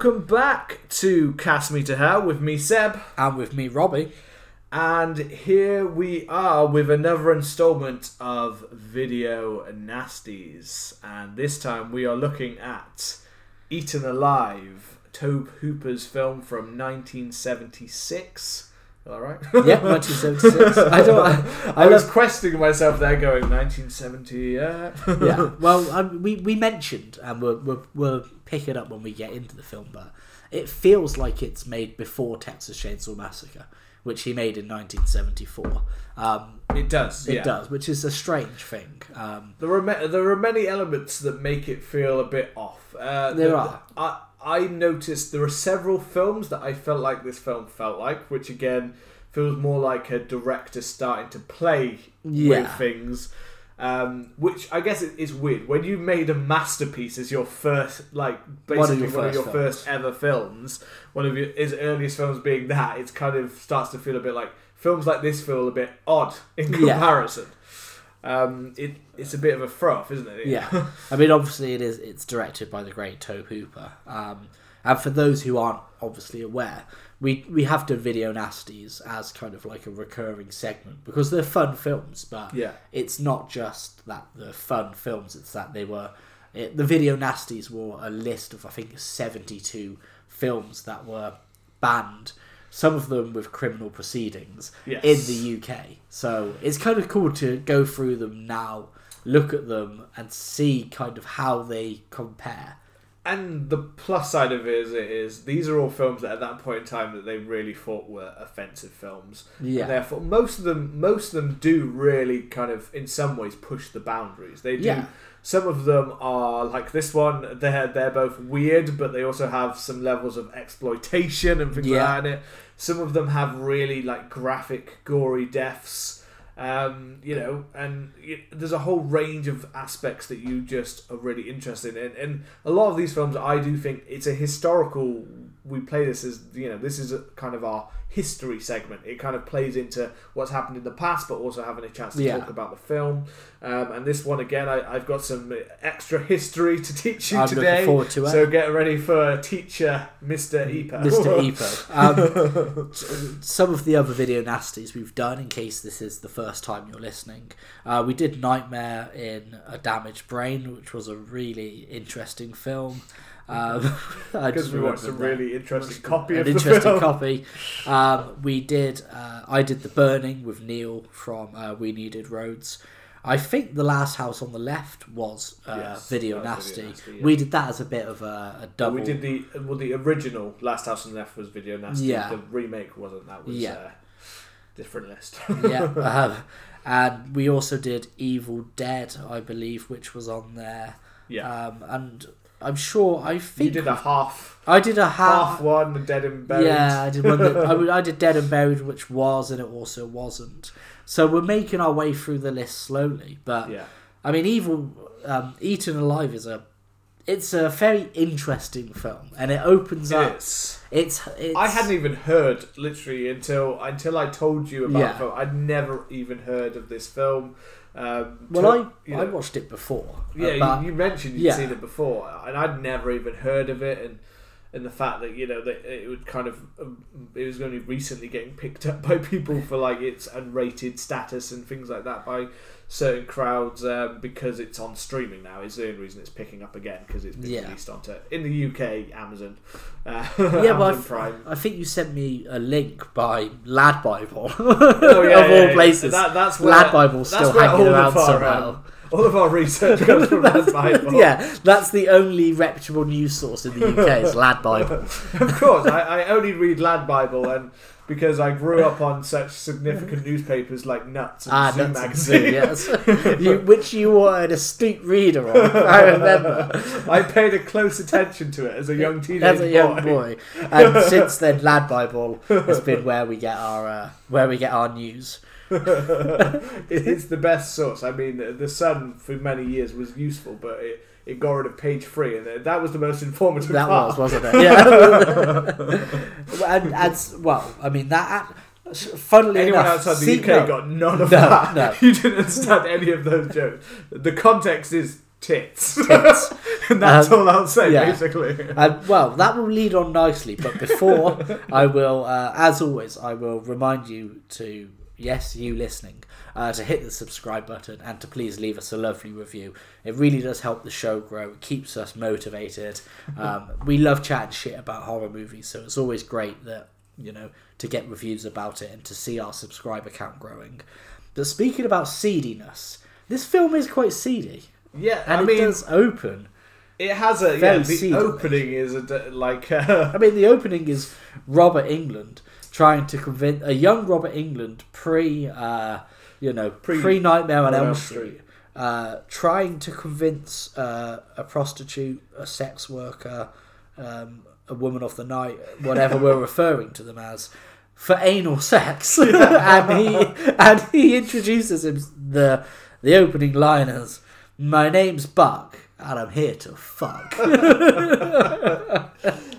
welcome back to Cast Me to Hell with me, Seb. And with me, Robbie. And here we are with another installment of Video Nasties. And this time we are looking at Eaten Alive, Tobe Hooper's film from 1976. All right. Yeah, 1976. I don't. I, I, I was love. questioning myself there, going 1970. Yeah. Yeah. Well, um, we we mentioned, and we're, we'll we'll pick it up when we get into the film, but it feels like it's made before Texas Chainsaw Massacre, which he made in 1974. Um, It does. it yeah. does, which is a strange thing. Um, There are ma- there are many elements that make it feel a bit off. Uh, There the- are. I I noticed there are several films that I felt like this film felt like, which again feels more like a director starting to play with things. Um, which I guess is weird when you made a masterpiece as your first, like basically your one of your, first first, ever films. One of your his earliest films being that, it kind of starts to feel a bit like films like this feel a bit odd in Yeah. comparison. Um, it it's a bit of a froth, isn't it? yeah, I mean, obviously, it is. It's directed by the great Tobe Hooper. Um, and for those who aren't obviously aware, we we have done video nasties as kind of like a recurring segment because they're fun films, but Yeah. it's not just that they're fun films. It's that they were it, the video nasties were a list of I think seventy two films that were banned. Some of them with criminal proceedings Yes. in the UK. So it's kind of cool to go through them now, look at them, and see kind of how they compare. And the plus side of it is, it is these are all films that at that point in time that they really thought were offensive films. Yeah. And therefore, most of them, most of them do really kind of, in some ways, push the boundaries. They do. Yeah. Some of them are like this one. They're they're both weird, but they also have some levels of exploitation and things Yeah. like that in it. Some of them have really like graphic, gory deaths. Um, you know, and y there's a whole range of aspects that you just are really interested in. And a lot of these films, I do think it's a historical. We play this as you know, this is a kind of our history segment. It kind of plays into what's happened in the past, but also having a chance to Yeah. talk about the film. Um, and this one again, I, I've got some extra history to teach you I'm today. looking forward to it. So get ready for teacher Mr. Epa. Mr. Epo. Um, some of the other video nasties we've done, in case this is the first time you're listening, uh, we did Nightmare in a Damaged Brain, which was a really interesting film. Um, I Because just we watched a really interesting copy an of the interesting film. copy. Um, we did. Uh, I did the burning with Neil from uh, We Needed Roads. I think the last house on the left was uh, Yes, video nasty. Video Nasty, yeah. We did that as a bit of a, a double. We did the well. The original Last House on the Left was Video Nasty. Yeah. The remake wasn't. That was Yeah. uh, different list. yeah, um, and we also did Evil Dead, I believe, which was on there. yeah. Um, and I'm sure I think you did a half I did a half half. one, the Dead and Buried. Yeah, I did one. That, I, I did Dead and Buried, which was, and it also wasn't. So we're making our way through the list slowly, but Yeah. I mean, Evil um, Eaten Alive is a it's a very interesting film, and it opens up. It's. It's, it's I hadn't even heard literally until until I told you about Yeah. the film. I'd never even heard of this film. Um, well, till- I you I watched it before. Yeah, uh, you, you mentioned you'd yeah. seen it before, and I'd never even heard of it, and and the fact that you know that it would kind of um, it was only recently getting picked up by people for like its unrated status and things like that by certain crowds um, because it's on streaming now is the only reason it's picking up again because it's been Yeah. released onto in the UK Amazon. Uh, yeah, but I, Amazon f- Prime. I think you sent me a link by Lad Bible Oh, of yeah, all yeah, yeah. places. That, that's where, Lad Bible's that's still hanging all around of our, somehow. all of our research comes from Lad Bible. yeah, that's the only reputable news source in the UK is Lad Bible. of course, I, I only read Lad Bible and because I grew up on such significant newspapers like Nuts and Ah, Zoo Nuts magazine. Yes. you, which you were an astute reader of, I remember. I paid a close attention to it as a young teenage As a young boy. boy, and since then, Lad Bible has been where we get our uh, where we get our news. It's the best source. I mean, the- the Sun for many years was useful, but it, it got rid of page three, and that was the most informative That part. was, wasn't it? Yeah. and as well, I mean that. Funnily Anyone enough, outside the see- UK no. got none of No, that. no. You didn't understand any of those jokes. The context is tits. Tits. and that's Um, all I'll say, yeah. basically. Um, well, that will lead on nicely, but before I will, uh, as always, I will remind you to, yes, you listening, uh, to hit the subscribe button and to please leave us a lovely review. It really does help the show grow, it keeps us motivated. Um, we love chatting shit about horror movies, so it's always great that, you know, to get reviews about it and to see our subscriber count growing. But speaking about seediness, this film is quite seedy. Yeah, And I it mean, does open it has a yeah. The seedy. opening is a like uh, I mean, the opening is Robert Englund trying to convince a young Robert Englund pre, uh, you know, Pre- pre Nightmare on Elm Elm Street, Street. uh, trying to convince uh, a prostitute, a sex worker, um, a woman of the night, whatever we're referring to them as. For anal sex, and he and he introduces him the the opening line as, "My name's Buck, and I'm here to fuck."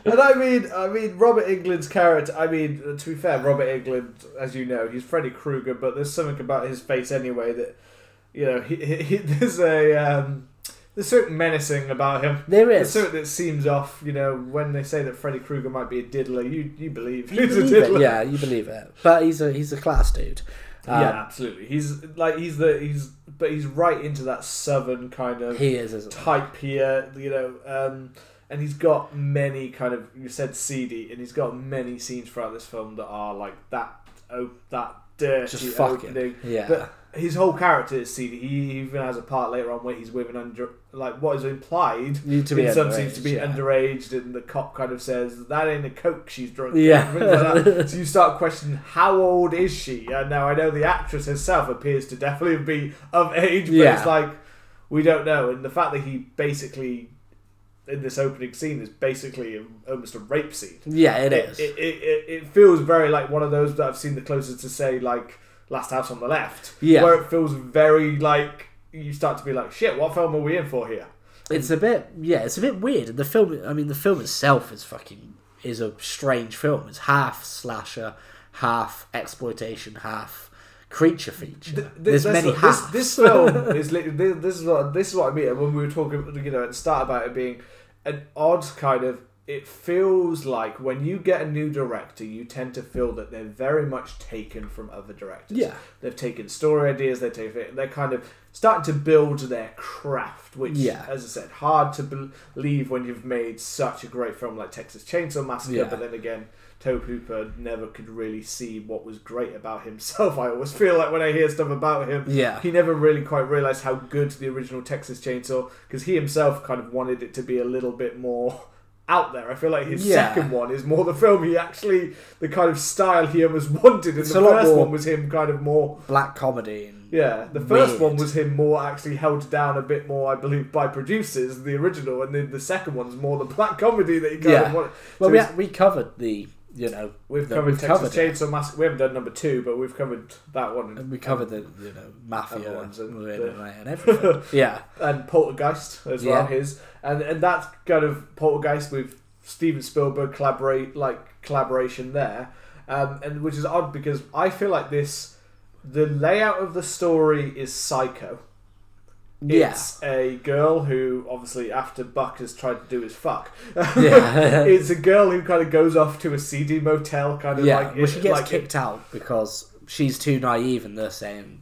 And I mean, I mean, Robert Englund's character. I mean, uh, to be fair, Robert Englund, as you know, he's Freddy Krueger, but there's something about his face anyway that, you know, he, he, he- there's a um, there's certain menacing about him. There There's is. something that seems off. You know, when they say that Freddy Krueger might be a diddler, you you believe You he's a believe it, yeah, you believe it. But he's a he's a class dude. Um, yeah, absolutely. He's like he's the he's but he's right into that southern kind of he is. Type here, you know, um, and he's got many kind of you said seedy, and he's got many scenes throughout this film that are like that, oh, that dirty Just fucking. opening. Yeah. But his whole character is seedy. He even has a part later on where he's with an under, like what is implied You to be in some scenes to be yeah. underage, and the cop kind of says that ain't a coke she's drunk. Yeah. like so you start questioning how old is she? And now I know the actress herself appears to definitely be of age, but Yeah. it's like we don't know. And the fact that he basically in this opening scene is basically a, almost a rape scene. Yeah, it It, is. it, it, it, feels very like one of those that I've seen the closest to say like Last House on the Left. Yeah. Where it feels very like you start to be like, shit, what film are we in for here? It's a bit yeah, it's a bit weird. And the film I mean the film itself is fucking is a strange film. It's half slasher, half exploitation, half creature feature. Th- There's this, many this, halves. this film is this, this is what this is what I mean when we were talking you know at the start about it being an odd kind of it feels like when you get a new director you tend to feel that they're very much taken from other directors Yeah. they've taken story ideas they take they're kind of starting to build their craft which Yeah. as I said hard to believe when you've made such a great film like Texas Chainsaw Massacre Yeah. but then again Tobe Hooper never could really see what was great about himself. I always feel like when I hear stuff about him, Yeah. he never really quite realized how good the original Texas Chainsaw because he himself kind of wanted it to be a little bit more out there. I feel like his Yeah. second one is more the film he actually the kind of style he almost wanted, and It's the a lot first more- one was him kind of more. Black comedy and Yeah, the first Weird. one was him more actually held down a bit more, I believe, by producers, the original, and then the second one's more the black comedy that he kind Yeah. of wanted. Well So we covered the you know We've covered we've Texas Chainsaw Massacre. We haven't done number two, but we've covered that one. And we covered the you know mafia ones and the- and everything. yeah, and Poltergeist as well. His and and that's kind of Poltergeist with Steven Spielberg collaborate like collaboration there, um, and which is odd because I feel like this the layout of the story is Psycho. Yeah, It's a girl who obviously after Buck has tried to do his fuck. yeah, it's a girl who kind of goes off to a seedy motel, kind of yeah. like well, she gets like kicked out because she's too naive, and they're saying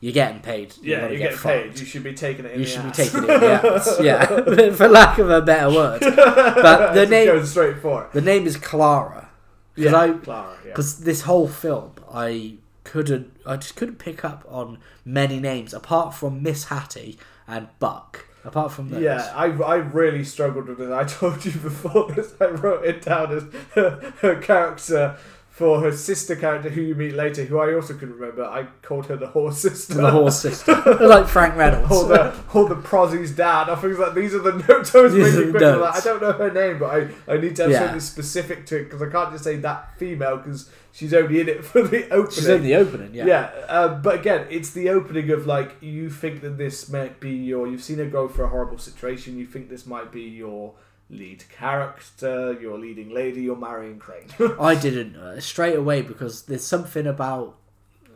you're getting paid. You're Yeah, gonna you get get fucked. paid. You should be taking it in You the should be taking it in the ass. Yeah, for lack of a better word. But the name, going straight for it. the name is Clara. Yeah, I, Clara. Yeah. because this whole film, I couldn't, I just couldn't pick up on many names apart from Miss Hattie and Buck. Apart from those. Yeah, I, I really struggled with it. I told you before this. I wrote it down as her, her character for her sister character, who you meet later, who I also couldn't remember. I called her the horse sister. the horse sister, like Frank Reynolds. or the or the Prozzy's dad. I think like these are the notes I was These making. Like, I don't know her name, but I, I need to have Yeah. something specific to it because I can't just say that female because she's only in it for the opening. She's in the opening, yeah. Yeah, uh, but again, it's the opening of like you think that this might be your. You've seen her go through a horrible situation. You think this might be your lead character, your leading lady. You're Marion Crane. I didn't uh, straight away because there's something about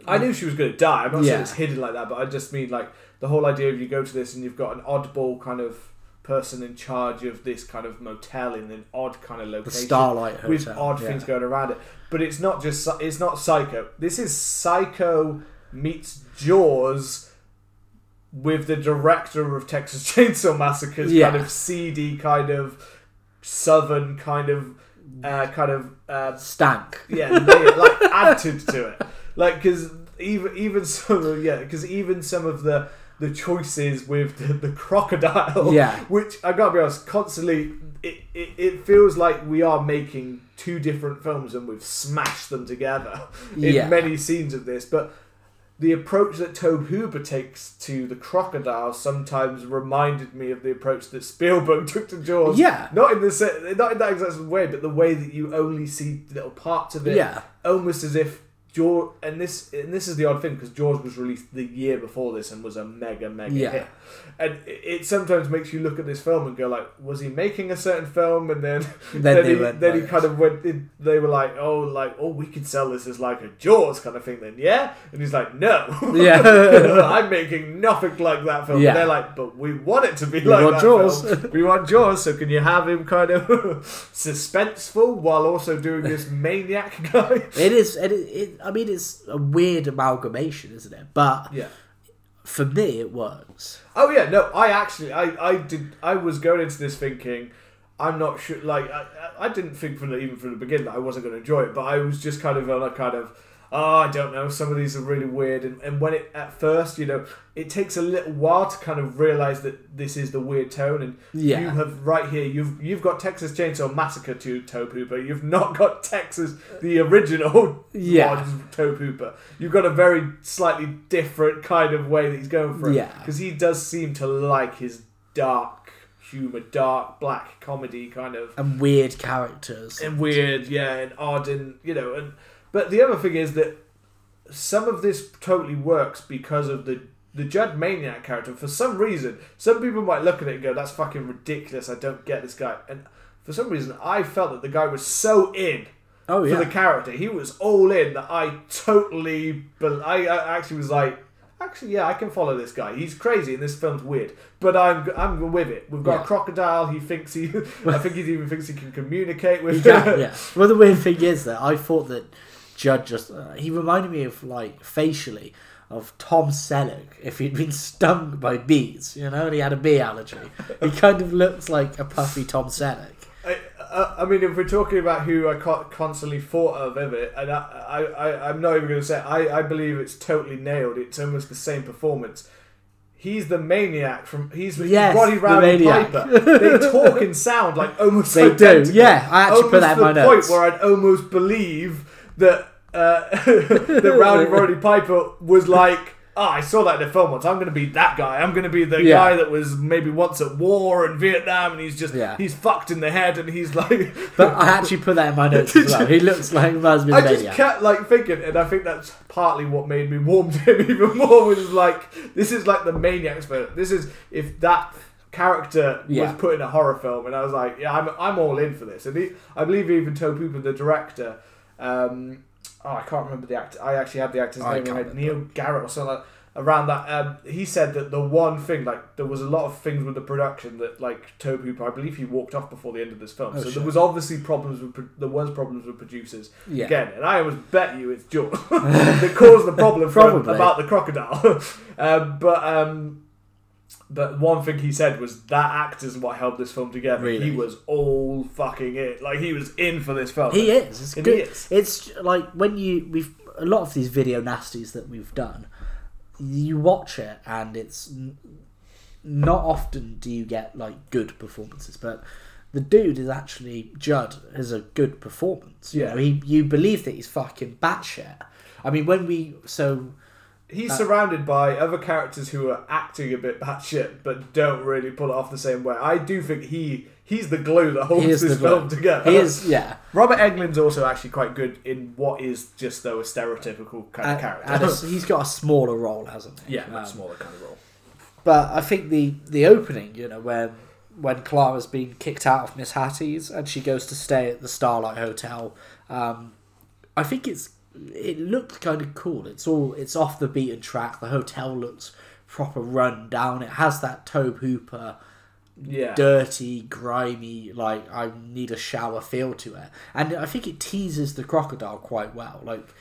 I knew she was going to die. I'm not saying Yeah. it's hidden like that, but I just mean like the whole idea of you go to this and you've got an oddball kind of person in charge of this kind of motel in an odd kind of location, The Starlight Hotel. with odd yeah. things going around it. But it's not just it's not Psycho. This is Psycho meets Jaws with the director of Texas Chainsaw Massacre's Yeah. kind of seedy kind of southern kind of uh, kind of uh, Stank. yeah like added to it like because even even some of yeah because even some of the the choices with the, the crocodile Yeah. which i gotta be honest constantly it, it, it feels like we are making two different films and we've smashed them together in Yeah. many scenes of this but the approach that Tobe Hooper takes to the crocodile sometimes reminded me of the approach that Spielberg took to Jaws. Yeah. not in the not in that exact way, but the way that you only see little parts of it, Yeah. almost as if Jaws. And this and this is the odd thing because Jaws was released the year before this and was a mega mega Yeah. hit. And it, sometimes makes you look at this film and go like, was he making a certain film? And then Then then, they he, then he kind of went. in- They were like, oh, like oh, we could sell this as like a Jaws kind of thing. Then yeah, and he's like, no, Yeah. I'm making nothing like that film. Yeah. And they're like, but we want it to be We like that Jaws. film. We want Jaws. So can you have him kind of suspenseful while also doing this maniac guy? It is. It, it, I mean, it's a weird amalgamation, isn't it? But Yeah. for me, it works. Oh yeah, no, I actually, I, I did, I was going into this thinking, I'm not sure, like, I, I didn't think from the even from the beginning that I wasn't going to enjoy it, but I was just kind of on a kind of, oh, I don't know, some of these are really weird, and, and when it at first, you know, it takes a little while to kind of realize that this is the weird tone, and Yeah. you have right here, you've you've got Texas Chainsaw Massacre to Tobe Hooper, you've not got Texas the original Yeah. ones Tobe Hooper. You've got a very slightly different kind of way that he's going for. Yeah. Because he does seem to like his dark humor, dark black comedy kind of And weird characters. and weird, yeah, and odd, and you know, and but the other thing is that some of this totally works because of the the Judd Maniac character. For some reason, some people might look at it and go, "That's fucking ridiculous. I don't get this guy." And for some reason, I felt that the guy was so in oh for the character. He was all in that I totally. Bel- I, I actually was like, actually, yeah, I can follow this guy. He's crazy and this film's weird, but I'm I'm with it. We've got Yeah. a crocodile. He thinks he. I think he even thinks he can communicate with. yeah, yeah. Well, the weird thing is that I thought that Judd just uh, he reminded me of like facially of Tom Selleck if he'd been stung by bees, you know, and he had a bee allergy. He kind of looks like a puffy Tom Selleck. I, I, I mean, if we're talking about who I constantly thought of of it, and I, I, I I'm not even going to say it, I, I believe it's totally nailed. It's almost the same performance. He's the maniac from. He's Yes, Roddy the Rowdy maniac. Piper. They talk and sound like almost. They do, yeah. I actually put that in my the notes. point where I'd almost believe that uh, that Rowdy Roddy Piper was like. Oh, I saw that in a film once. I'm going to be that guy. I'm going to be the Yeah. guy that was maybe once at war in Vietnam, and he's just Yeah. he's fucked in the head, and he's like. But I actually put that in my notes as well. He looks like reminds I just kept like thinking, and I think that's partly what made me warm to him even more. Was like, this is like the maniac spirit. This is if that character Yeah. was put in a horror film, and I was like, yeah, I'm, I'm all in for this. And he, I believe he even Tobe Hooper, the director, um, oh, I can't remember the actor. I actually had the actor's I name in my can't head, Neil Garrett or something. Like, Around that, um, he said that the one thing, like, there was a lot of things with the production that, like, Hooper, I believe he walked off before the end of this film. Oh, so shit. there was obviously problems with, pro- there was problems with producers Yeah. again, and I always bet you it's Jaws that caused the problem for, Probably. about the crocodile. um, but um, but one thing he said was that actor's what held this film together. Really? He was all fucking it, like he was in for this film. He is. It's And good. he is. It's like when you we've a lot of these video nasties that we've done. You watch it and it's not often do you get like good performances, but the dude is actually Judd has a good performance. You Yeah. know, he you believe that he's fucking batshit. I mean, when we so He's Uh, surrounded by other characters who are acting a bit batshit, but don't really pull it off the same way. I do think he he's the glue that holds this film together. He is, yeah. Robert Englund's also actually quite good in what is just though a stereotypical kind of character. and a- he's got a smaller role, hasn't he? yeah, much Um, smaller kind of role. But I think the the opening, you know, when when Clara's been kicked out of Miss Hattie's and she goes to stay at the Starlight Hotel, um, I think it's it looked kind of cool. It's all it's off the beaten track. The hotel looks proper run down. It has that Tobe Hooper Yeah. dirty, grimy, like I need a shower feel to it, and I think it teases the crocodile quite well. Like,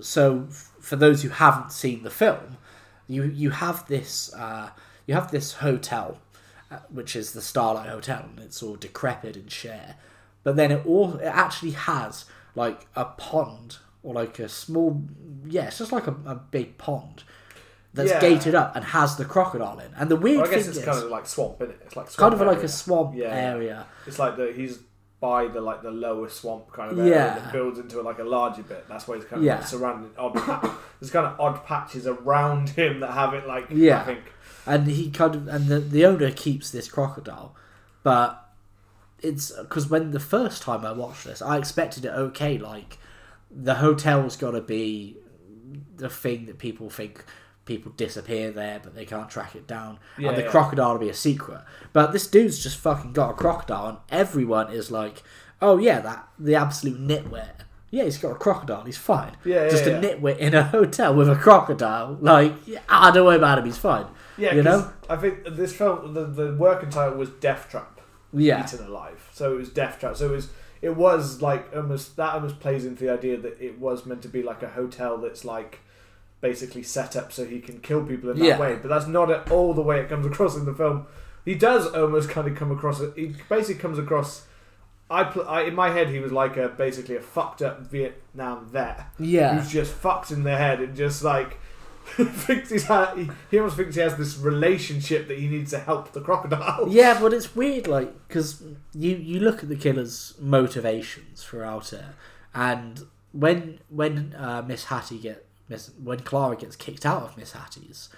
so f- for those who haven't seen the film, you you have this uh, you have this hotel, uh, which is the Starlight Hotel, and it's all decrepit and share, but then it all it actually has like a pond or like a small yeah, it's just like a, a big pond. That's Yeah. gated up and has the crocodile in, and the weird Well, I guess thing it's is, kind of like swamp, isn't it? It's like kind swamp of like area. a swamp Yeah. area. It's like the he's by the like the lower swamp kind of area Yeah. that builds into like a larger bit. That's why he's kind of Yeah. like surrounded. Odd pa- there's kind of odd patches around him that have it like Yeah. I think and he kind of and the, the owner keeps this crocodile but it's because when the first time i watched this i expected it okay like the hotel's got to be the thing that people think people disappear there but they can't track it down Yeah, and the yeah. crocodile will be a secret but this dude's just fucking got a crocodile and everyone is like oh yeah that the absolute nitwit yeah he's got a crocodile he's fine Yeah, just yeah. a nitwit in a hotel with a crocodile like i don't worry about him he's fine yeah. you know I think this film the the working title was Death Trap. yeah Eaten Alive. So it was Death Trap. So it was it was like almost that almost plays into the idea that it was meant to be like a hotel that's like basically set up so he can kill people in that Yeah. way. But that's not at all the way it comes across in the film. He does almost kind of come across. He basically comes across. I, pl- I in my head he was like a basically a fucked up Vietnam vet yeah who's just fucked in the head and just like thinks he's had, he, he almost thinks he has this relationship that he needs to help the crocodile. Yeah, but it's weird, like because you you look at the killer's motivations throughout it, and when when uh, Miss Hattie get Miss when Clara gets kicked out of Miss Hattie's,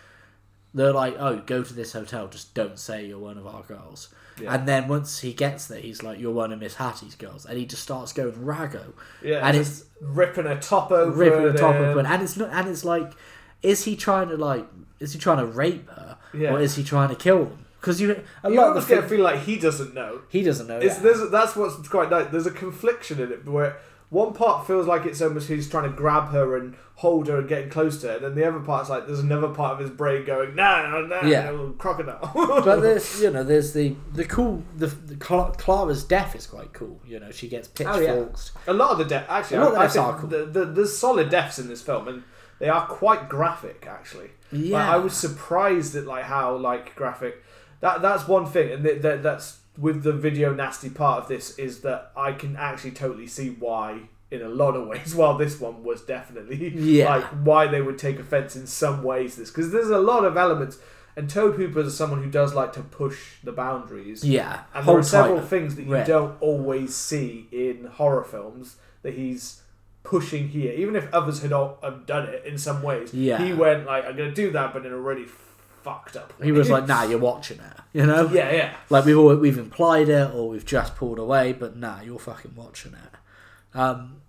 they're like, "Oh, go to this hotel. Just don't say you're one of our girls." Yeah. And then once he gets there, he's like, "You're one of Miss Hattie's girls," and he just starts going raggo, Yeah, and just ripping a top over, ripping the top open, and it's not, and it's like, is he trying to like, is he trying to rape her, Yeah. or is he trying to kill them? Because you a You lot of almost the get a fi- feel like he doesn't know. he doesn't know. It's that. that's what's quite nice. There's a confliction in it where one part feels like it's almost he's trying to grab her and hold her and getting close to her, and then the other part's like there's another part of his brain going no, no, Yeah. no, crocodile. but there's you know there's the the cool the, the Clara's death is quite cool. You know she gets Oh, yeah. a lot of the death actually, A lot of I, I deaths are think the, the, there's solid deaths in this film, and they are quite graphic actually. Like, Yeah, I was surprised at like how like graphic. That that's one thing, and that, that that's with the video nasty part of this is that I can actually totally see why in a lot of ways. While this one was definitely Yeah. like why they would take offense in some ways. This because there's a lot of elements, and Tobe Hooper is someone who does like to push the boundaries. yeah. And there are several things that you don't always see in horror films that he's pushing here. Even if others had all, have done it in some ways, Yeah. he went like, "I'm going to do that," but in a really fucked up. He was like, "Nah, you're watching it." You know, "Yeah, yeah, like we've all, we've implied it or we've just pulled away, but nah, you're fucking watching it. Um,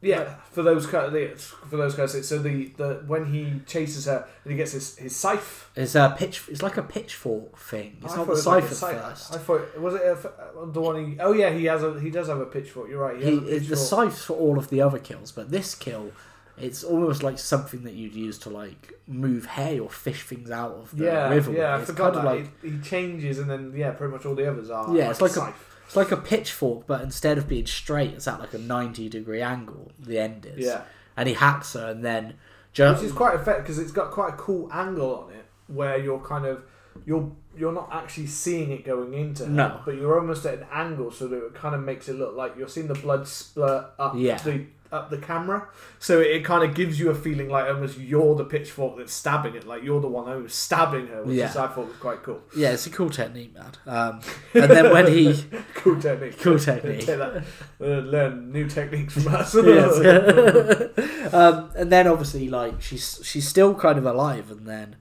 yeah." For those kind of for those guys, so the the when he chases her and he gets his his scythe. it's a pitch. It's like a pitchfork thing. It's I not the it was like a scythe at first. I thought was it a, uh, the one he? Oh yeah, he has a he does have a pitchfork. You're right. He, He, a the scythe's for all of the other kills, but this kill, it's almost like something that you'd use to like move hay or fish things out of the yeah, river. yeah. I it's forgot kind that. of like he, he changes, and then yeah, pretty much all the others are. Yeah, it's like a- scythe. It's like a pitchfork, but instead of being straight, it's at like a ninety degree angle. The end is, Yeah. and he hacks her, and then which is quite effective because it's got quite a cool angle on it where you're kind of you're you're not actually seeing it going into her, No. but you're almost at an angle so that it kind of makes it look like you're seeing the blood spurt up Yeah. the up the camera so it, it kind of gives you a feeling like almost you're the pitchfork that's stabbing it like you're the one who's stabbing her which Yeah. is, I thought was quite cool yeah, it's a cool technique, man. Um, and then when he cool technique cool technique. Uh, learn new techniques from us um, and then obviously like she's she's still kind of alive, and then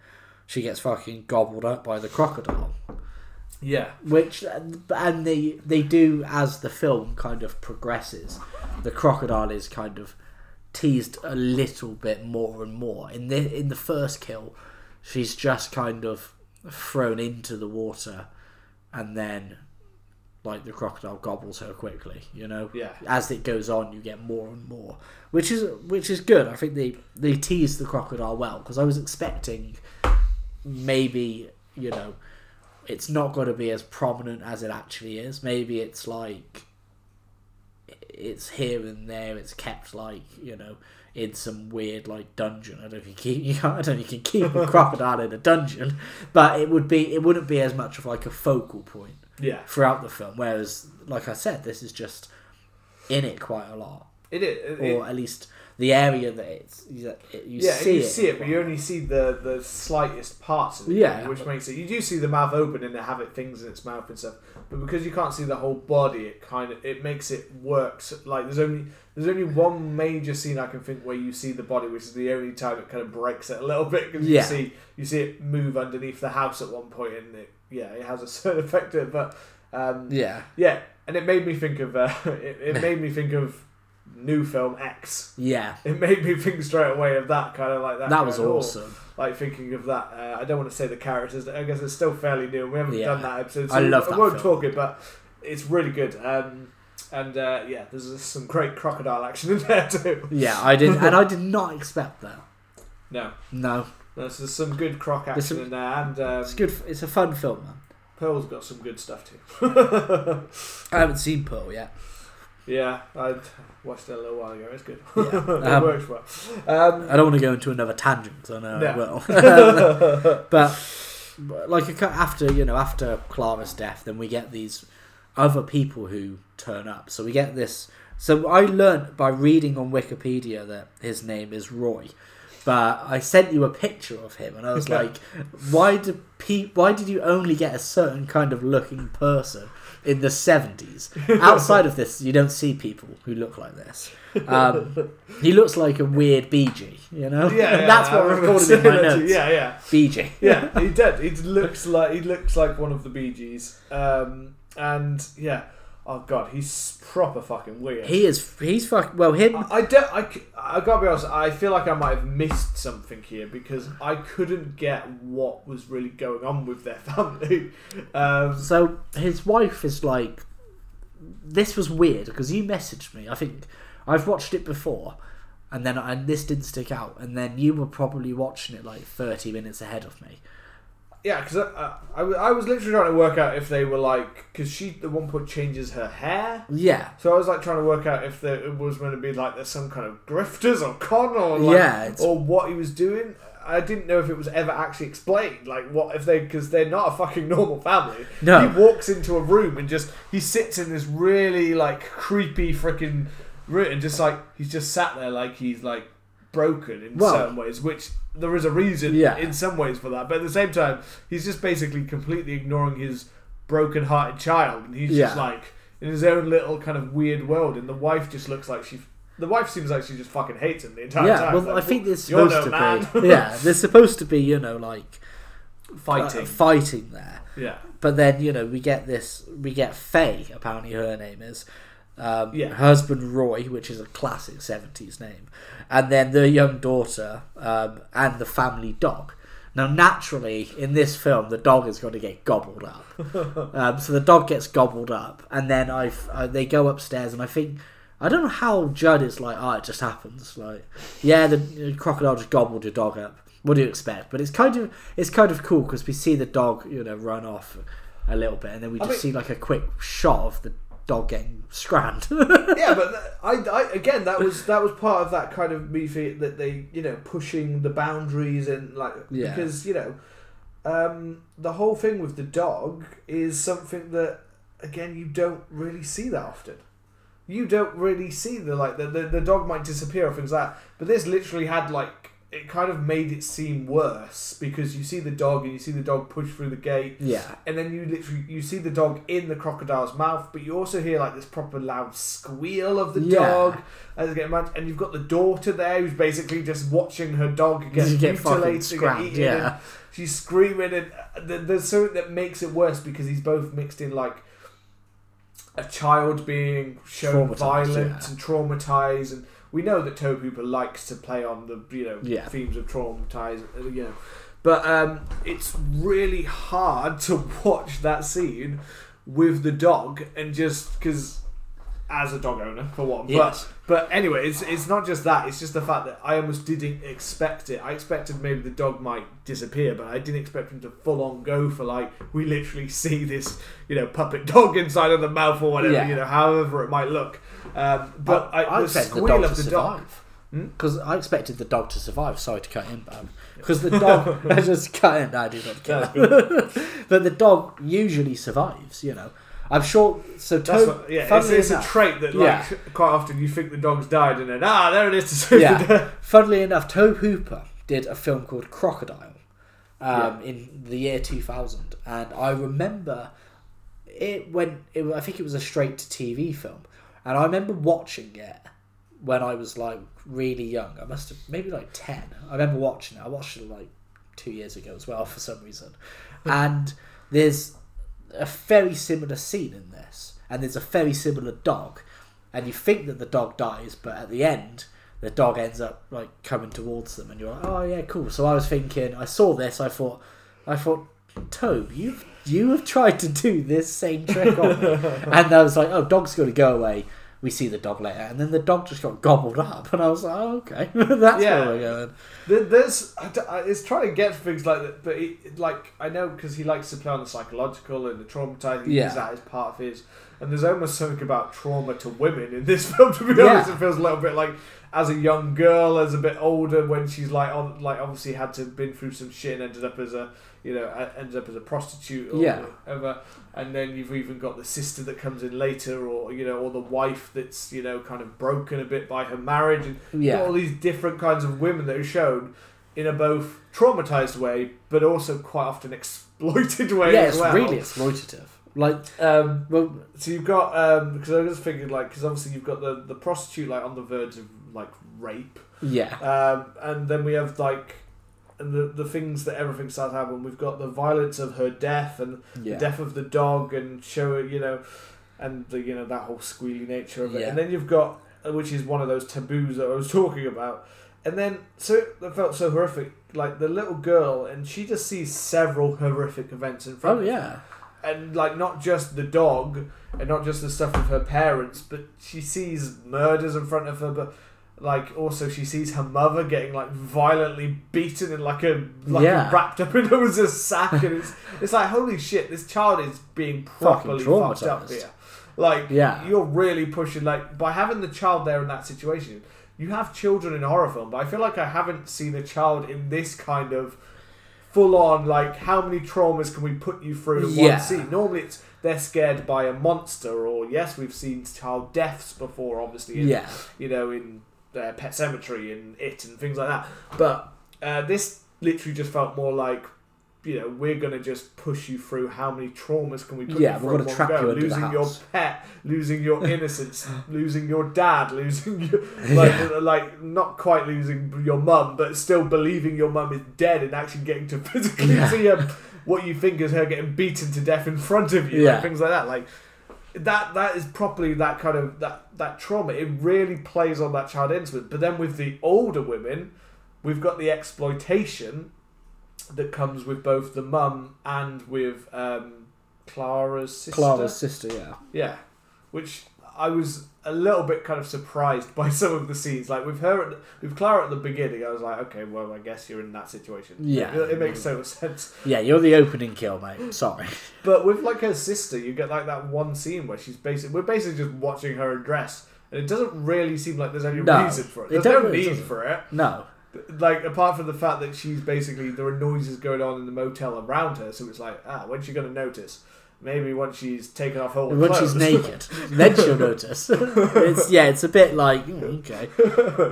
she gets fucking gobbled up by the crocodile. Yeah. Which and they they do as the film kind of progresses. The crocodile is kind of teased a little bit more and more. In the in the first kill she's just kind of thrown into the water and then like the crocodile gobbles her quickly you know? Yeah. as it goes on you get more and more. Which is which is good. I think they they tease the crocodile well because i was expecting maybe you know it's not going to be as prominent as it actually is. Maybe it's like it's here and there. It's kept like you know in some weird like dungeon. I don't know if you keep you I don't know if you can keep a crocodile in a dungeon, but it would be it wouldn't be as much of like a focal point Yeah, throughout the film. Whereas, like I said, this is just in it quite a lot, it is. It- or at least the area that it's you, you yeah, see you it. see it, but you only see the the slightest parts of it. Yeah. which makes it. You do see the mouth open and it have it things in its mouth and stuff, but because you can't see the whole body, it kind of it makes it work. So, like there's only there's only one major scene I can think where you see the body, which is the only time it kind of breaks it a little bit because Yeah. you see you see it move underneath the house at one point, and it yeah it has a certain effect to it, but. Um, Yeah, Yeah, and it made me think of uh, it, it made me think of new film X. yeah, It made me think straight away of that kind of like that. that was awesome. Like thinking of that. Uh, I don't want to say the characters. I guess it's still fairly new. We haven't Yeah. done that episode. So I love I won't film. talk it, but it's really good. Um, and uh, yeah, there's some great crocodile action in there too. Yeah, I did, and I did not expect that. No, No, there's there's some good croc action some- in there, and um, it's good. It's a fun film, man. Pearl's got some good stuff too. I haven't seen Pearl yet. Yeah, I watched it a little while ago. It's good. Yeah. it Um, works well. Um, I don't want to go into another tangent because I know I No. will. but like after you know after Clara's death, then we get these other people who turn up. So we get this. So I learned by reading on Wikipedia that his name is Roy. But I sent you a picture of him, and I was like, "Why did pe- Why did you only get a certain kind of looking person in the seventies? Outside of this, you don't see people who look like this. Um, he looks like a weird Bee Gee, you know. Yeah, yeah, that's what I recorded in my that to you. notes. Yeah, yeah, Bee Gee. yeah. He did. He looks like he looks like one of the Bee Gees. Um, and yeah, oh god, he's proper fucking weird. He is. He's fuck. Well, him. I, I don't. I, I gotta be honest. I feel like I might have missed something here because I couldn't get what was really going on with their family. Um, So his wife is like. This was weird because you messaged me. I think I've watched it before, and then and this didn't stick out, and then you were probably watching it like thirty minutes ahead of me. Yeah, because I, I, was- I was literally trying to work out if they were like, because she at one point changes her hair. Yeah. So I was like trying to work out if there, it was going to be like there's some kind of grifters or con or like, Yeah, it's- or what he was doing. I didn't know if it was ever actually explained. Like what if they because they're not a fucking normal family. No. He walks into a room and just he sits in this really like creepy freaking room and just like he's just sat there like he's like broken in Well- certain ways, which there is a reason Yeah. in some ways for that. But at the same time, he's just basically completely ignoring his broken hearted child and he's just like in his own little kind of weird world and the wife just looks like she the wife seems like she just fucking hates him the entire yeah. time. Well, Like, I think there's supposed no to man. be. Yeah, there's supposed to be. You know, like uh, fighting. fighting there. yeah. But then you know we get this. We get Faye. Apparently her name is. Um, Yeah. Husband Roy, which is a classic seventies name, and then the young daughter um, and the family dog. Now, naturally, in this film, the dog is going to get gobbled up. um, so the dog gets gobbled up, and then I've uh, they go upstairs, and I think I don't know how Judd is like. Oh, it just happens. Like, yeah, the crocodile just gobbled your dog up. What do you expect? But it's kind of it's kind of cool because we see the dog, you know, run off a little bit, and then we I just mean- see like a quick shot of the dog getting scrammed. yeah, but I, I again that was that was part of that kind of movie that they you know pushing the boundaries and like Yeah. because you know um, the whole thing with the dog is something that again you don't really see that often. You don't really see the like the, the, the dog might disappear or things like that, but this literally had like it kind of made it seem worse because you see the dog and you see the dog push through the gate yeah, and then you literally you see the dog in the crocodile's mouth, but you also hear like this proper loud squeal of the Yeah. dog as it getting mad, and you've got the daughter there who's basically just watching her dog get, get mutilated, get scrammed, eaten, yeah. she's screaming, and there's something that makes it worse because he's both mixed in like a child being shown violent yeah. and traumatized, and we know that Tobe Hooper likes to play on the you know Yeah. themes of traumatized, uh, you know. But um, it's really hard to watch that scene with the dog and just because as a dog owner for one. Yes. But but anyway, it's it's not just that. It's just the fact that I almost didn't expect it. I expected maybe the dog might disappear, but I didn't expect him to full on go for like we literally see this you know puppet dog inside of the mouth or whatever Yeah. you know however it might look. Um, but I, I the expected the squeal dog of to the dog. survive. Hmm? Because I expected the dog to survive. Sorry to cut in, but because the dog I just cut in. No, I do not care. but the dog usually survives. You know, I'm sure. So to- what, yeah, it's, it's a enough- trait that like Yeah. quite often you think the dog's died and then ah there it is to Yeah. Funnily enough, Tobe Hooper did a film called Crocodile um, in the year 2000, and I remember it when it, I think it was a straight to TV film, and I remember watching it when I was like really young. I must have maybe like ten. I remember watching it. I watched it like two years ago as well for some reason, and there's a very similar scene in this, and there's a very similar dog, and you think that the dog dies, but at the end, the dog ends up like coming towards them, and you're like, oh yeah, cool. So I was thinking, I saw this, I thought, I thought, Tobe, you've you have tried to do this same trick on me, and I was like, oh, dog's going to go away. We see the dog later, and then the dog just got gobbled up, and I was like, oh, okay, that's Yeah. where we're going. There- There's, I d- I- it's trying to get things like that, but like I know because he likes to play on the psychological and the traumatizing. Yeah. that part of his. And there's almost something about trauma to women in this film. To be Yeah. honest, it feels a little bit like as a young girl, as a bit older, when she's like on, like obviously had to been through some shit and ended up as a, you know, ended up as a prostitute or Yeah. whatever. And then you've even got the sister that comes in later, or you know, or the wife that's you know kind of broken a bit by her marriage, and Yeah, all these different kinds of women that are shown in a both traumatized way, but also quite often exploited way yeah, it's well. really exploitative. Like, Um, well, so you've got um, because I was thinking like because obviously you've got the the prostitute like on the verge of like rape, yeah, um, and then we have like. And the, the things that everything starts to happen, we've got the violence of her death and yeah, the death of the dog and show you know, and the you know that whole squealy nature of it. Yeah. And then you've got, uh, which is one of those taboos that I was talking about. And then so that felt so horrific, like the little girl, and she just sees several horrific events in front. oh of her. And like not just the dog, and not just the stuff with her parents, but she sees murders in front of her, but. Like also, she sees her mother getting like violently beaten and like a like Yeah. wrapped up in it was a sack, and it's it's like holy shit, this child is being properly fucked up here. Like Yeah. you're really pushing like by having the child there in that situation. You have children in horror film, but I feel like I haven't seen a child in this kind of full on like how many traumas can we put you through in Yeah. one scene? Normally it's they're scared by a monster, or yes, we've seen child deaths before, obviously. In, yeah, you know, in uh, Pet Sematary and It and things like that. But uh, this literally just felt more like, you know, we're gonna just push you through how many traumas can we put Yeah, you we're through gonna in trap one go? you losing your pet, losing your innocence, losing your dad, losing your like Yeah. like not quite losing your mum, but still believing your mum is dead and actually getting to physically Yeah. see her, what you think is her getting beaten to death in front of you, Yeah. like things like that, like that that is properly that kind of that that trauma. It really plays on that child innocence. But then with the older women, we've got the exploitation that comes with both the mum and with um, Clara's sister. Clara's sister, yeah, Yeah, which I was a little bit kind of surprised by some of the scenes. Like with her, at with Clara at the beginning, I was like, okay, well, I guess you're in that situation. Yeah. it, it makes so much sense. yeah. You're the opening kill, mate. Sorry. But with like her sister, you get like that one scene where she's basically we're basically just watching her undress, and it doesn't really seem like there's any No, reason for it. it There's no don't- need for it. No. Like apart from the fact that she's basically there are noises going on in the motel around her, so it's like ah, when's she gonna notice? Maybe once she's taken off the When clothes. she's naked, then she'll notice. it's yeah, it's a bit like mm, okay,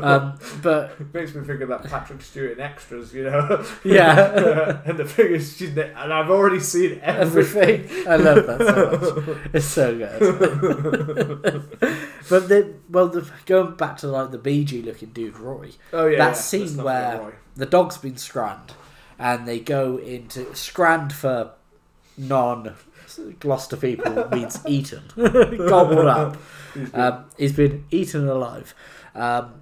um, but Makes me think of that Patrick Stewart in Extras, you know. Yeah. and the thing is, she's na- and I've already seen everything. everything. I love that so much. It's so good. But the well, the, going back to like the Bee Gee looking dude, Roy. Oh yeah, That yeah, scene where- the dog's been scranned and they go into scranned for non Gloucester people means eaten. Gobbled up. Um, he's been eaten alive. Um,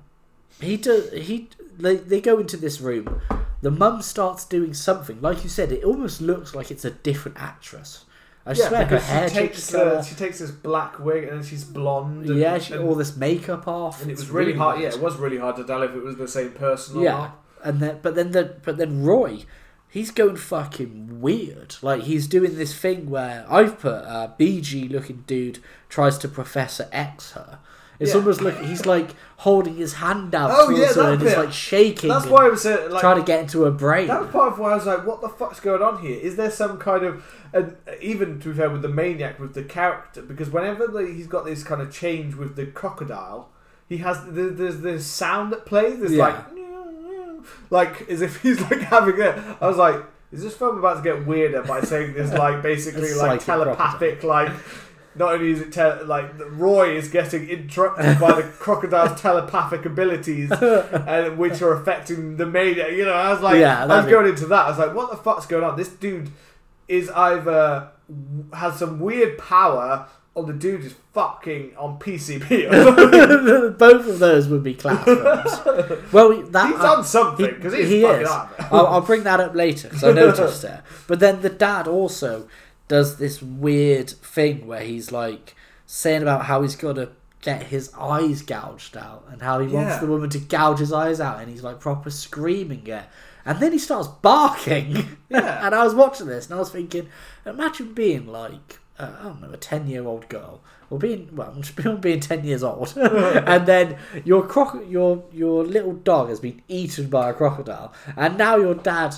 he do, he they, they go into this room. The mum starts doing something. Like you said it almost looks like it's a different actress I swear her hair she takes changed the, she takes this black wig and then she's blonde. And, Yeah, she, and, all this makeup off. and it was really hard. Yeah, it was really hard to tell if it was the same person or Yeah, not. and then but then the but then Roy, he's going fucking weird. Like he's doing this thing where I've put uh, Bee Gee looking dude tries to Professor X her. It's Yeah. almost like he's like holding his hand out Oh, towards yeah, her and he's like shaking. That's why I was saying, like, trying to get into her brain. That was part of why I was like, "What the fuck's going on here? Is there some kind of?" And even to be fair, with the maniac, with the character, because whenever the, he's got this kind of change with the crocodile, he has there's this sound that plays. This Yeah. like, like as if he's like having it. I was like, "Is this film about to get weirder by saying this like basically like telepathic like?" Not only is it te- like Roy is getting interrupted by the crocodile's telepathic abilities, and which are affecting the maniac. You know, I was like, Yeah, I was be- going into that. I was like, what the fuck's going on? This dude is either has some weird power, or the dude is fucking on PCP. Both of those would be class films. Well, that he's on something because he's he fucking is. I'll, I'll bring that up later because I noticed it. But then the dad also does this weird thing where he's like saying about how he's got to get his eyes gouged out and how he wants the woman to gouge his eyes out and he's like proper screaming it. And then he starts barking. Yeah. and I was watching this and I was thinking, imagine being like, uh, I don't know, a 10 year old girl. Or being, well, being 10 years old. and then your croc- your your little dog has been eaten by a crocodile. And now your dad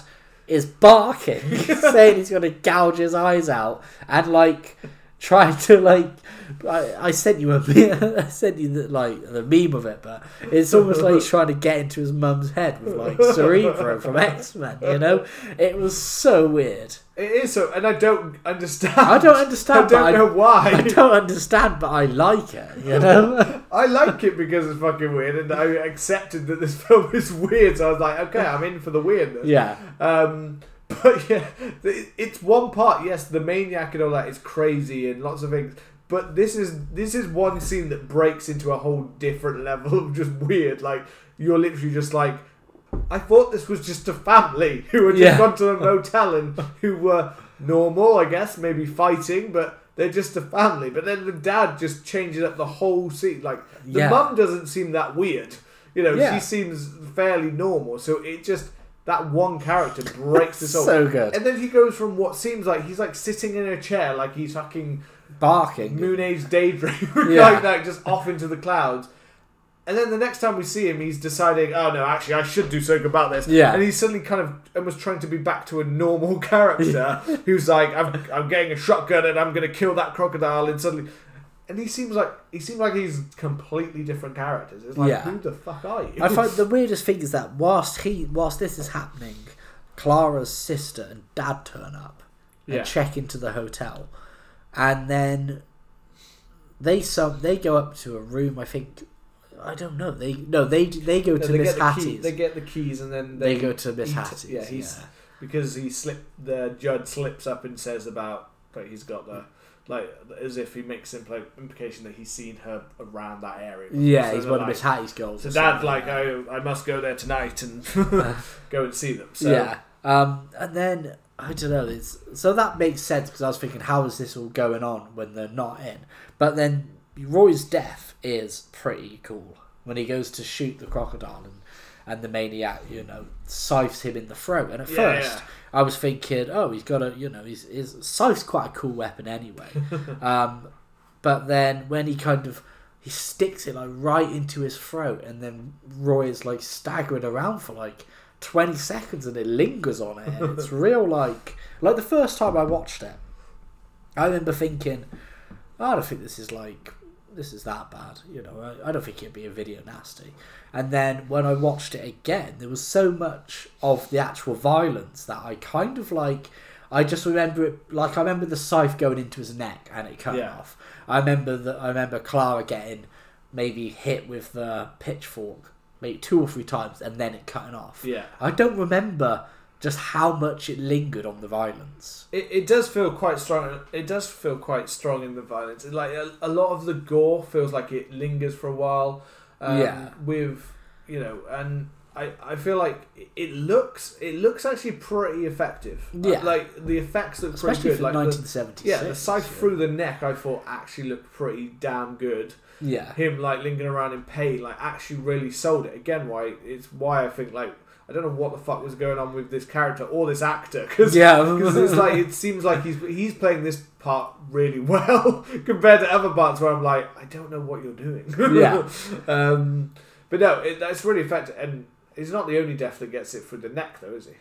is barking, saying he's going to gouge his eyes out. And like, trying to like I, I sent you a I sent you the, like the meme of it, but it's almost like he's trying to get into his mum's head with like Cerebro from X Men. You know, it was so weird. It is so, and I don't understand. I don't understand. I don't know why. I don't understand, but I like it. You know. I like it because it's fucking weird, and I accepted that this film is weird. So I was like, okay, I'm in for the weirdness. yeah. Um, but yeah, it's one part. Yes, the maniac and all that is crazy and lots of things. But this is this is one scene that breaks into a whole different level of just weird. Like you're literally just like, I thought this was just a family who had just Yeah. gone to a motel and who were normal, I guess, maybe fighting, but they're just a family. But then the dad just changes up the whole scene. Like the Yeah. mum doesn't seem that weird. You know, Yeah. she seems fairly normal. So it just that one character breaks this all. So good. And then he goes from what seems like he's like sitting in a chair, like he's fucking Barking. Moonage Daydream, Yeah. like that, just off into the clouds. And then the next time we see him, he's deciding, oh no, actually, I should do something about this. Yeah. And he's suddenly kind of almost trying to be back to a normal character who's like, I'm, I'm getting a shotgun and I'm going to kill that crocodile. And suddenly. And he seems like he seems like he's completely different characters. It's like, Yeah. who the fuck are you? I find the weirdest thing is that whilst he, whilst this is happening, Clara's sister and dad turn up and Yeah. check into the hotel, and then they some they go up to a room. I think I don't know. They no they they go No, to they Miss the key, Hattie's. they get the keys and then They they, go to Miss Hattie's. yeah, he's- yeah. because he slipped the judge slips up and says about like he's got the like as if he makes impl- implication that he's seen her around that area. Yeah, So he's one of Miss Hattie's girls. So dad's like, oh, I must go there tonight and go and see them. So yeah. Um, and then I don't know. It's so that makes sense because I was thinking, how is this all going on when they're not in? But then Roy's death is pretty cool when he goes to shoot the crocodile and and the maniac, you know, scythes him in the throat. And at Yeah, first, yeah. I was thinking, oh, he's got a, you know, he's, his scythe's quite a cool weapon anyway. um, but then when he kind of he sticks it like right into his throat, and then Roy is like staggering around for like twenty seconds, and it lingers on it. And it's real like like the first time I watched it, I remember thinking, I don't think this is like this is that bad. You know, I, I don't think it'd be a video nasty. And then when I watched it again, there was so much of the actual violence that I kind of like. I just remember it like I remember the scythe going into his neck and it cut Yeah. off. I remember that I remember Clara getting maybe hit with the pitchfork maybe two or three times and then it cutting off. yeah, I don't remember just how much it lingered on the violence. it, it does feel quite strong. It does feel quite strong in the violence. It, like a, a lot of the gore feels like it lingers for a while. Um, Yeah. with you know, and I, I feel like it looks it looks actually pretty effective. Uh, Yeah. like the effects look especially pretty good. Like the, 1976. yeah, the scythe through the neck I thought actually looked pretty damn good. Yeah, Him like lingering around in pain like actually really sold it. Again, why it's why I think like I don't know what the fuck was going on with this character or this actor because yeah, it's like it seems like he's he's playing this part really well compared to other parts where I'm like I don't know what you're doing. Yeah. um, but no, it, that's really effective, and he's not the only death that gets it through the neck, though, is he?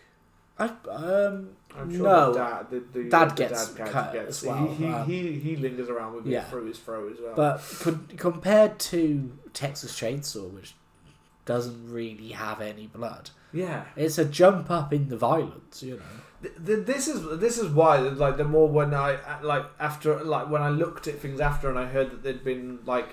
I, um, I'm sure No. the dad, the, the, Dad the gets dad character cut gets as well, He he, um, he he lingers around with yeah. it through his throat as well. but con- compared to Texas Chainsaw, which doesn't really have any blood, yeah, it's a jump up in the violence. You know. Th- th- this is this is why like the more when I like after like when I looked at things after and I heard that there'd been like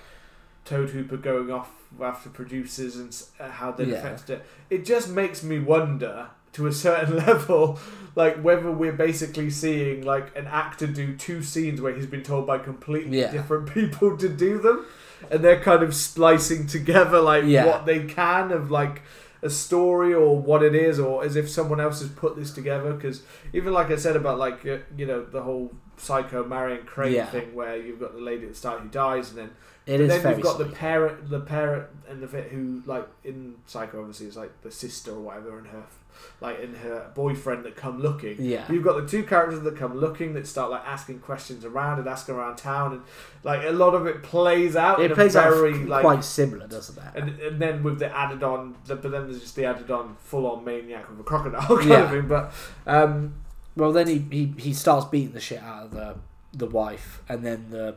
Tobe Hooper going off after producers and uh, how they'd Yeah. affected it, it just makes me wonder to a certain level like whether we're basically seeing like an actor do two scenes where he's been told by completely Yeah. different people to do them and they're kind of splicing together like Yeah. what they can of like a story or what it is or as if someone else has put this together because even like i said about like uh, you know the whole psycho marion crane Yeah. thing where you've got the lady at the start who dies and then It is then you've got the parent the parent and the fit who like in psycho obviously is like the sister or whatever and her like in her boyfriend that come looking Yeah. You've got the two characters that come looking that start like asking questions around and asking around town and like a lot of it plays out in It plays a out very f- like quite similar, doesn't it? and, and then with the added on the, but then there's just the added on full on maniac with a crocodile kind Yeah. of thing but um Well, then he, he, he starts beating the shit out of the the wife, and then the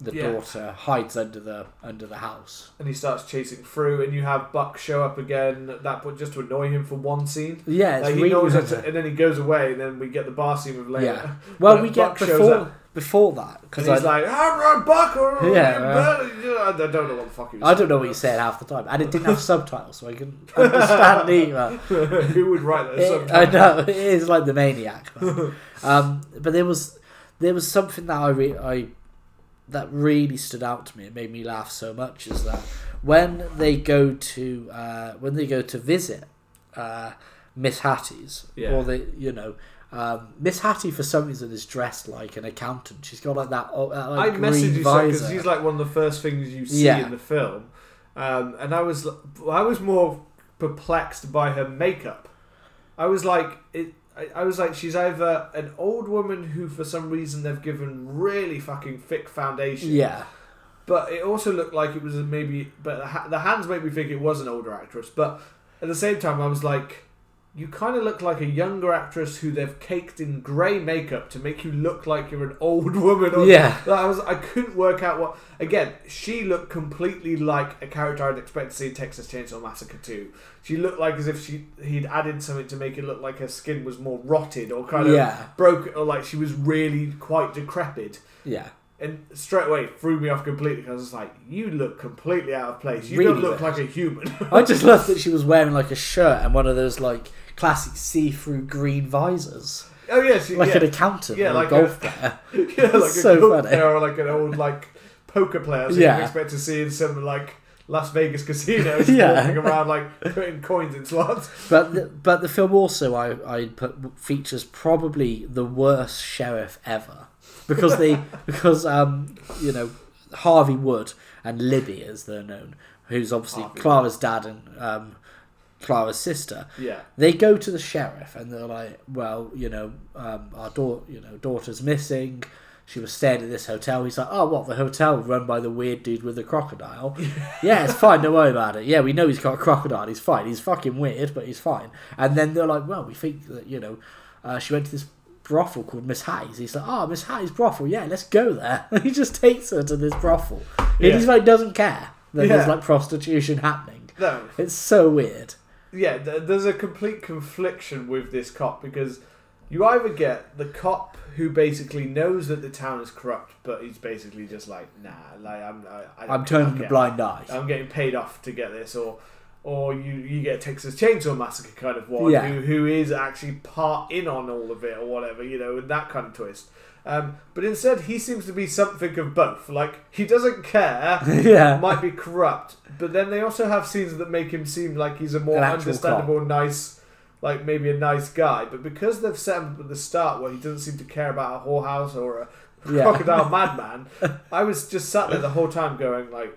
the Yeah. daughter hides under the under the house. and he starts chasing through and you have Buck show up again at that point just to annoy him for one scene Yeah, like he knows it, and then he goes away and then we get the bar scene with Leia Yeah. Well, we get Buck shows before before that because he's I, like ah, Buck or Yeah, I don't know what the fuck he was I don't know what you said half the time, and it didn't have subtitles, so I couldn't understand either. who would write that It- I know it is like the maniac. man. um, but there was there was something that I re- I that really stood out to me. It made me laugh so much. Is that when they go to uh, when they go to visit uh, Miss Hattie's, Yeah. or they you know. Um, Miss Hattie, for some reason, is dressed like an accountant. She's got like that, uh, that I like, messaged you because he's like one of the first things you see Yeah. in the film, um, and I was I was more perplexed by her makeup. I was like it. I, I was like she's either an old woman who for some reason they've given really fucking thick foundation, yeah, but it also looked like it was maybe. But the, ha- the hands made me think it was an older actress, but at the same time I was like. You kind of look like a younger actress who they've caked in grey makeup to make you look like you're an old woman. Or yeah, I was I couldn't work out what again, she looked completely like a character I'd expect to see in Texas Chainsaw Massacre 2. She looked like as if she he'd added something to make it look like her skin was more rotted or kind of yeah, broken or like she was really quite decrepit. yeah. And straight away threw me off completely because I was like, You look completely out of place. You Really don't look weird. like a human. I just loved that she was wearing like a shirt and one of those like classic see-through green visors, oh yes, like yeah. an accountant Yeah, or like a golf player. yeah, like a golf funny. player or like an old like poker player. So Yeah. you expect to see in some like Las Vegas casinos Yeah. walking around like putting coins in slots. But the, but the film also I I put features probably the worst sheriff ever because they because um you know Harvey Wood and Libby as they're known, who's obviously Harvey. Clara's dad and um Clara's sister. Yeah, They go to the sheriff and they're like, well, you know, um, our daughter, you know, daughter's missing. She was staying at this hotel. He's like, oh, what the hotel run by the weird dude with the crocodile? yeah, it's fine. Don't worry about it. Yeah, we know he's got a crocodile. He's fine. He's fucking weird, but he's fine. And then they're like, well, we think that you know, uh, she went to this brothel called Miss Hayes. He's like, oh, Miss Hayes brothel. Yeah, let's go there. And he just takes her to this brothel. Yeah. And he's like, doesn't care that there's like prostitution happening. no, It's so weird. Yeah. Th- there's a complete confliction with this cop because you either get the cop who basically knows that the town is corrupt, but he's basically just like, nah, like I'm, I, I I'm turning a blind eye. I'm getting paid off to get this, or or you you get a Texas Chainsaw Massacre kind of one, Yeah. who who is actually part in on all of it or whatever, you know, and that kind of twist. Um, but instead, he seems to be something of both. Like he doesn't care, yeah. might be corrupt, but then they also have scenes that make him seem like he's a more An understandable, nice, like maybe a nice guy. But because they've set him up at the start where he doesn't seem to care about a whorehouse or a Yeah. crocodile madman, I was just sat there the whole time going like,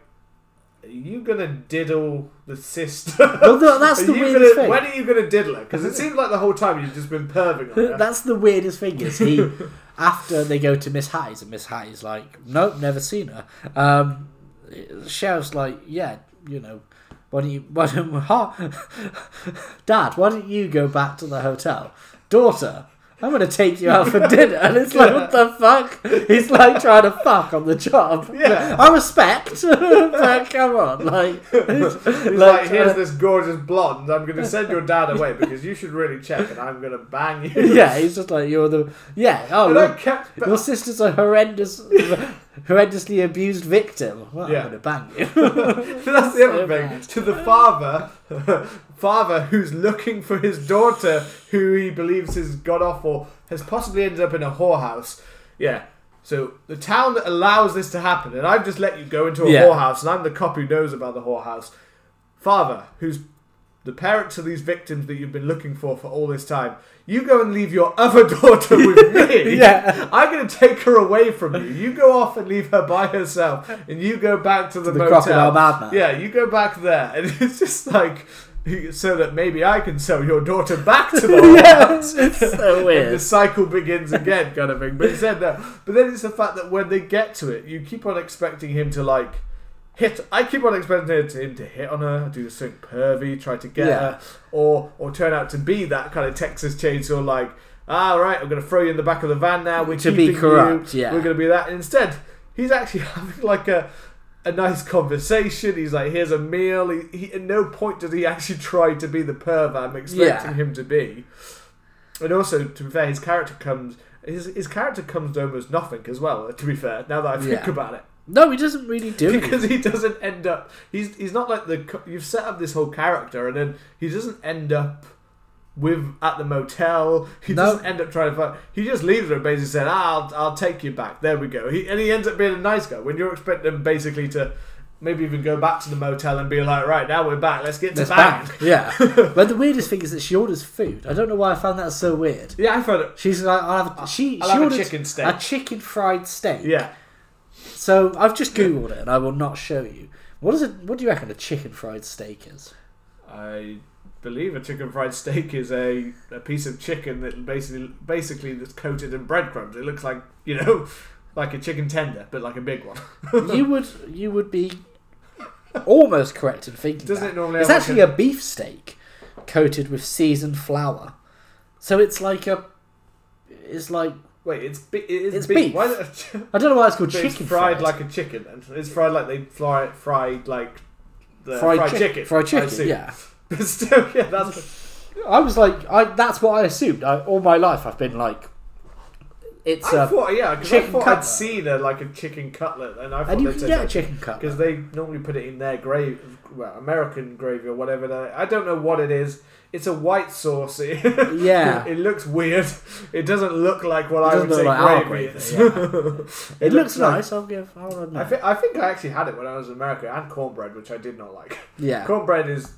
"Are you gonna diddle the sister? Well, th- that's Are the you weirdest gonna, thing. When are you gonna diddle her? Because it seems like the whole time you've just been perving on her. That's the weirdest thing is he after they go to Miss Hattie's and Miss Hattie's like, Nope, never seen her. Um Sheriff's like, Yeah, you know, why don't you why don't Dad, why don't you go back to the hotel? Daughter, I'm gonna take you out for dinner and it's like what the fuck? He's like trying to fuck on the job. Yeah. I respect but come on, like He's like, here's this gorgeous blonde. I'm going to send your dad away because you should really check, and I'm going to bang you. Yeah, he's just like you're the yeah. Oh, kept. Your sister's a horrendous, horrendously abused victim. Well, Yeah. I'm gonna bang you. That's the other So thing. bad. To the father, father who's looking for his daughter, who he believes has got off or has possibly ended up in a whorehouse. Yeah. So the town that allows this to happen, and I've just let you go into a Yeah. whorehouse, and I'm the cop who knows about the whorehouse. Father, who's the parent to these victims that you've been looking for for all this time, you go and leave your other daughter with me. Yeah. I'm going to take her away from you. You go off and leave her by herself, and you go back to the, the motel. crocodile madman. Yeah, you go back there, and it's just like so that maybe I can sell your daughter back to the Yeah, house. it's so And the cycle begins again, kind of thing. But he said that. But then it's the fact that when they get to it, you keep on expecting him to like hit. I keep on expecting him to hit on her, do something pervy, try to get Yeah. her, or or turn out to be that kind of Texas Chainsaw like. All right, I'm going to throw you in the back of the van now. We're To be corrupt, you. yeah. We're going to be that. Instead, he's actually having like a a nice conversation. He's like, "Here's a meal." He, he at no point does he actually try to be the perv I'm expecting Yeah. him to be. And also, to be fair, his character comes his his character comes to almost nothing as well. To be fair, now that I think Yeah. about it, No, he doesn't really do it. because he doesn't end up. He's he's not like the you've set up this whole character, and then he doesn't end up with at the motel. He No. doesn't end up trying to find. He just leaves her and basically said, ah, "I'll I'll take you back." There we go. He and he ends up being a nice guy when you're expecting him basically to. Maybe even go back to the motel and be like, right now we're back. Let's get to bang. bad. Yeah. but the weirdest thing is that she orders food. I don't know why I found that so weird. Yeah, I found it. She's like, I'll have a, she, I'll she have a orders chicken steak. a chicken fried steak. Yeah, So I've just googled it and I will not show you. What is it? What do you reckon a chicken fried steak is? I believe a chicken fried steak is a, a piece of chicken that basically basically that's coated in breadcrumbs. It looks like you know, like a chicken tender, but like a big one. you would you would be almost correct in thinking Doesn't that. it normally it's like actually a... beef steak coated with seasoned flour. So it's like a it's like Wait, it's bi- it is It's beef. Why is it, I don't know why it's called but chicken it's fried like a chicken? Then it's fried like they fry fried like the fried, fried, chick- chicken. Fried I chicken, assume. yeah. But still, yeah, that's. I was like, I that's what I assumed. I, all my life, I've been like, it's I a thought, yeah, because I chicken thought cutlet. I'd seen a like a chicken cutlet, and I thought and you can get a chicken cutlet. because they normally put it in their gravy, well, American gravy or whatever. They, I don't know what it is. It's a white sauce. Yeah. it looks weird. It doesn't look like what It I doesn't would say like our gravy gravy, is. It, looks like- nice. I'll give. I'll admit. I think I think I actually had it when I was in America and cornbread, which I did not like. yeah. Cornbread is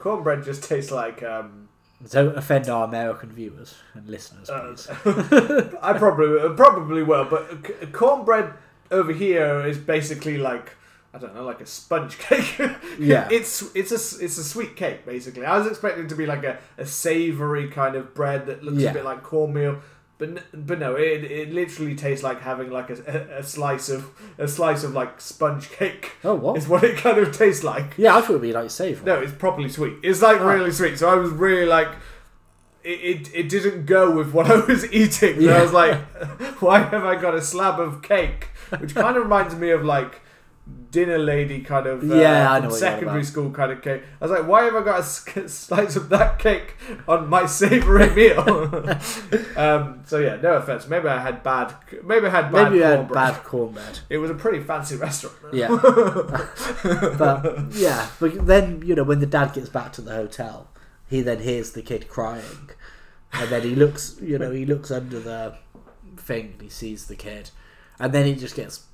cornbread just tastes like. Um, Don't offend our American viewers and listeners, uh, please. I probably probably will, but c- cornbread over here is basically like I don't know, like a sponge cake. Yeah. it's it's a it's a sweet cake basically. I was expecting it to be like a, a savory kind of bread that looks Yeah. a bit like cornmeal. But, but no, it, it literally tastes like having like a, a, slice of a slice of like sponge cake. oh what? Is what it kind of tastes like. Yeah, I thought it'd be like savoury. No, it's properly sweet. It's like Oh. really sweet. So I was really like, it, it, it didn't go with what I was eating. So I was like, why have I got a slab of cake? Which kind of reminds me of like dinner lady kind of uh, Yeah, I know what you're on secondary school kind of cake. I was like, why have I got a slice of that cake on my savoury meal? um, so yeah, no offense. Maybe I had bad. Maybe I had bad. Maybe you had bad cornbread. It was a pretty fancy restaurant. Yeah. but yeah, but then you know when the dad gets back to the hotel, he then hears the kid crying, and then he looks, you know, he looks under the thing and he sees the kid, and then he just gets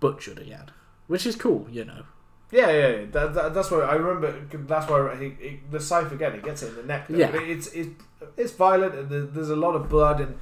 butchered again, which is cool, you know. Yeah, yeah, yeah. That, that, that's why I remember. That's why he, he, the scythe again. He gets it in the neck. though. Yeah. But it's it's it's violent, and there- there's a lot of blood and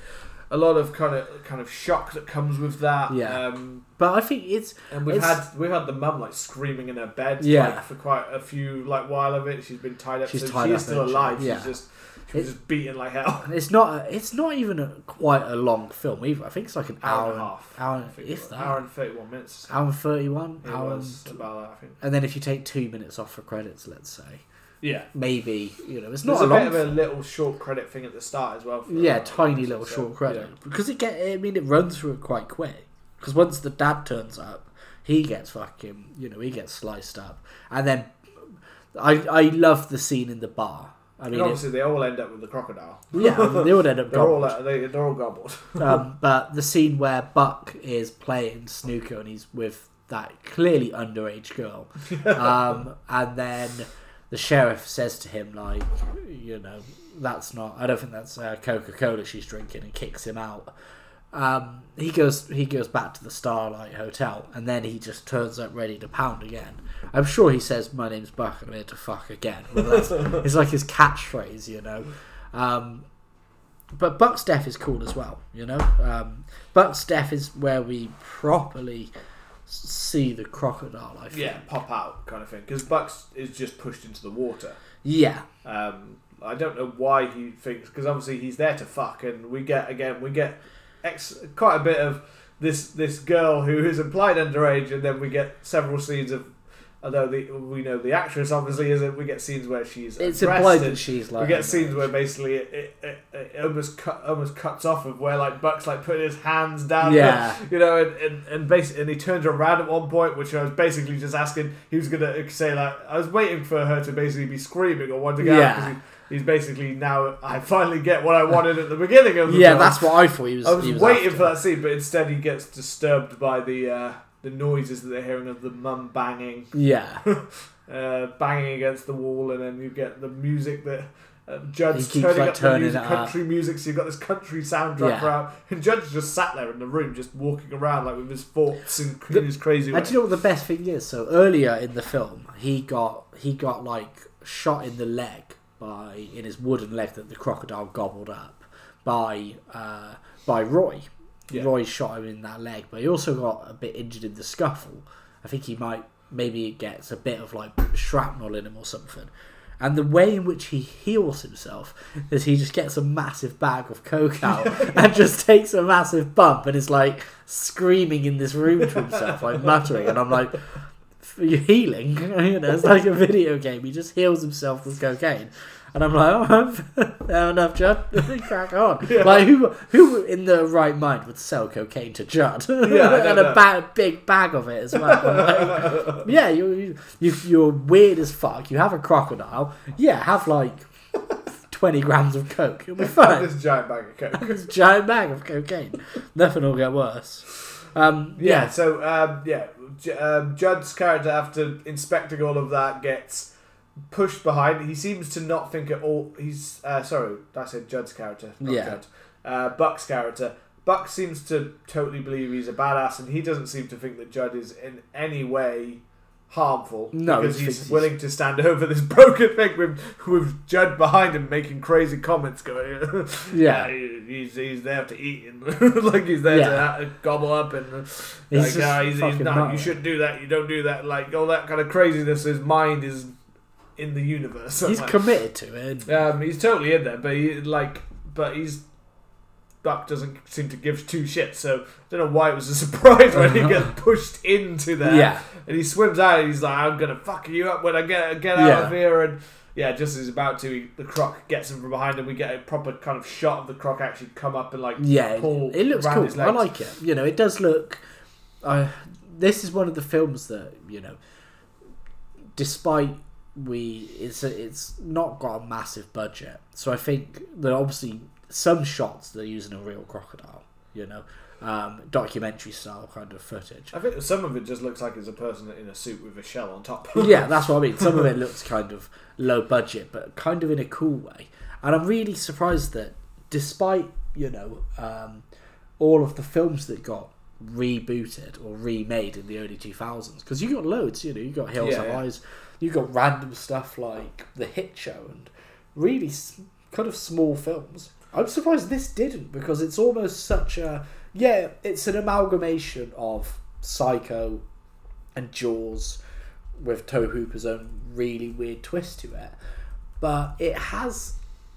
a lot of kind of kind of shock that comes with that. Yeah. Um, But I think it's and we've It's- had we've had the mum like screaming in her bed. Yeah. Like, for quite a few like while of it. She's been tied up. She's so tied she up, is still alive. Yeah. She's just she was It- just beaten like hell. it's not it's not even a, quite a long film either. I think it's like an Hour hour, and a half. hour, I think it if that, hour and thirty one minutes. hour and thirty one, It hour was and, about that. I think. and then if you take two minutes off for credits, let's say, Yeah. maybe you know it's There's not a a bit of a little short credit thing at the start as well. Yeah, uh, tiny little so, short credit yeah. because it get. I mean, it runs through it quite quick. Because once the dad turns up, he gets fucking. You know, he gets sliced up, and then I I love the scene in the bar. I And mean, it, obviously they all end up with the crocodile. yeah, I mean, they all end up They're all gobbled. they, they're all gobbled. um, but the scene where Buck is playing snooker and he's with that clearly underage girl, um, and then the sheriff says to him like, you know, that's not. I don't think that's uh, Coca Cola she's drinking, and kicks him out. Um, he goes he goes back to the Starlight Hotel, and then he just turns up ready to pound again. I'm sure he says, "My name's Buck, and I'm here to fuck again." It's like his catchphrase, you know. Um, but Buck's death is cool as well, you know. Um, Buck's death is where we properly see the crocodile. I think. Yeah, pop out kind of thing. Because Bucks is just pushed into the water. Yeah. Um, I don't know why he thinks because obviously he's there to fuck, and we get again we get ex- quite a bit of this this girl who is implied underage, and then we get several scenes of. Although the, we know the actress obviously isn't, we get scenes where she's It's implied and that she's like. we get scenes where basically it, it, it, it almost cut almost cuts off of where like Buck's like putting his hands down, Yeah. you know, and and and, basically, and he turns around at one point, which I was basically just asking. He was gonna say like I was waiting for her to basically be screaming or want to get Yeah. out 'cause he, he's basically now I finally get what I wanted at the beginning of the Yeah, film. that's what I thought he was. I was was waiting after. for that scene, but instead he gets disturbed by the uh, the noises that they're hearing of the mum banging Yeah. uh, banging against the wall, and then you get the music that uh, keeps, turning like, up the music, it up. country music. So you've got this country soundtrack Yeah. out, and Judd's just sat there in the room, just walking around like with his thoughts and The- his crazy. way. And do you know what the best thing is? So earlier in the film, he got he got like shot in the leg by in his wooden leg that the crocodile gobbled up by uh, by Roy. Yeah. Roy shot him in that leg, but he also got a bit injured in the scuffle. I think he might maybe it gets a bit of like shrapnel in him or something. And the way in which he heals himself is he just gets a massive bag of coke out and just takes a massive bump and is like screaming in this room to himself, like muttering. And I'm like, healing. you know, it's like a video game. He just heals himself with cocaine. And I'm like, oh, fair enough, Judd. Crack on. Yeah. Like, who who in the right mind would sell cocaine to Judd? Don't and a ba- big bag of it as well. Like, yeah, you, you, you're weird as fuck. You have a crocodile. Yeah, have like 20 grams of coke. You'll be fine. this giant bag of coke. It's a giant bag of cocaine. Nothing will get worse. Um, Yeah, yeah. so um, yeah, um, Judd's character, after inspecting all of that, gets pushed behind. He seems to not think at all. He's uh, sorry, I said Judd's character, not Yeah. Judd. Uh, Buck's character. Buck seems to totally believe he's a badass, and he doesn't seem to think that Judd is in any way harmful No, because he he's willing to stand over this broken thing with with Judd behind him making crazy comments going Yeah. he's he's there to eat and like he's there Yeah. to gobble up and uh, He's like uh, he's, he's not, you shouldn't do that you don't do that like all that kind of craziness his mind is in the universe He's somehow. committed to it. um, he's totally in there but he like but he's Buck doesn't seem to give two shits so I don't know why it was a surprise when he gets pushed into there Yeah. and he swims out and he's like I'm gonna fuck you up when I get get out Yeah. of here and yeah just as he's about to he, the croc gets him from behind and we get a proper kind of shot of the croc actually come up and like Yeah, pull it looks around cool. his I like it. You know, it does look. Uh, this is one of the films that you know, despite we it's it's not got a massive budget, so I think that obviously some shots they're using a real crocodile, you know, um, documentary style kind of footage. I think some of it just looks like it's a person in a suit with a shell on top. yeah, that's what I mean. Some of it looks kind of low budget, but kind of in a cool way. And I'm really surprised that despite you know um, all of the films that got rebooted or remade in the early 2000s, because you got loads, you know, you got Hills Yeah, Have yeah. Eyes, you got random stuff like The Hitcher and really kind of small films. I'm surprised this didn't because it's almost such a yeah, it's an amalgamation of Psycho and Jaws with Tobe Hooper's own really weird twist to it, but it has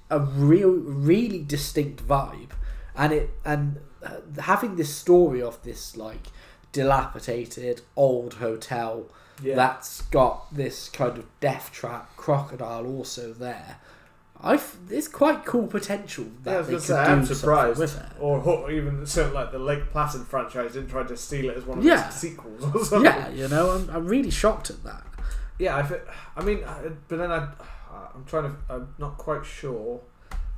a real, really distinct vibe, and it and uh, having this story of this like dilapidated old hotel Yeah. that's got this kind of death trap crocodile also there. I f- there's quite cool potential that Yeah, I was they gonna could say, do I'm something surprised. with it. Or, or even something like the Lake Placid franchise didn't try to steal it as one of Yeah. its sequels or something. Yeah, you know, I'm, I'm really shocked at that. Yeah, I, fe- I mean, but then I, I'm trying to, I'm not quite sure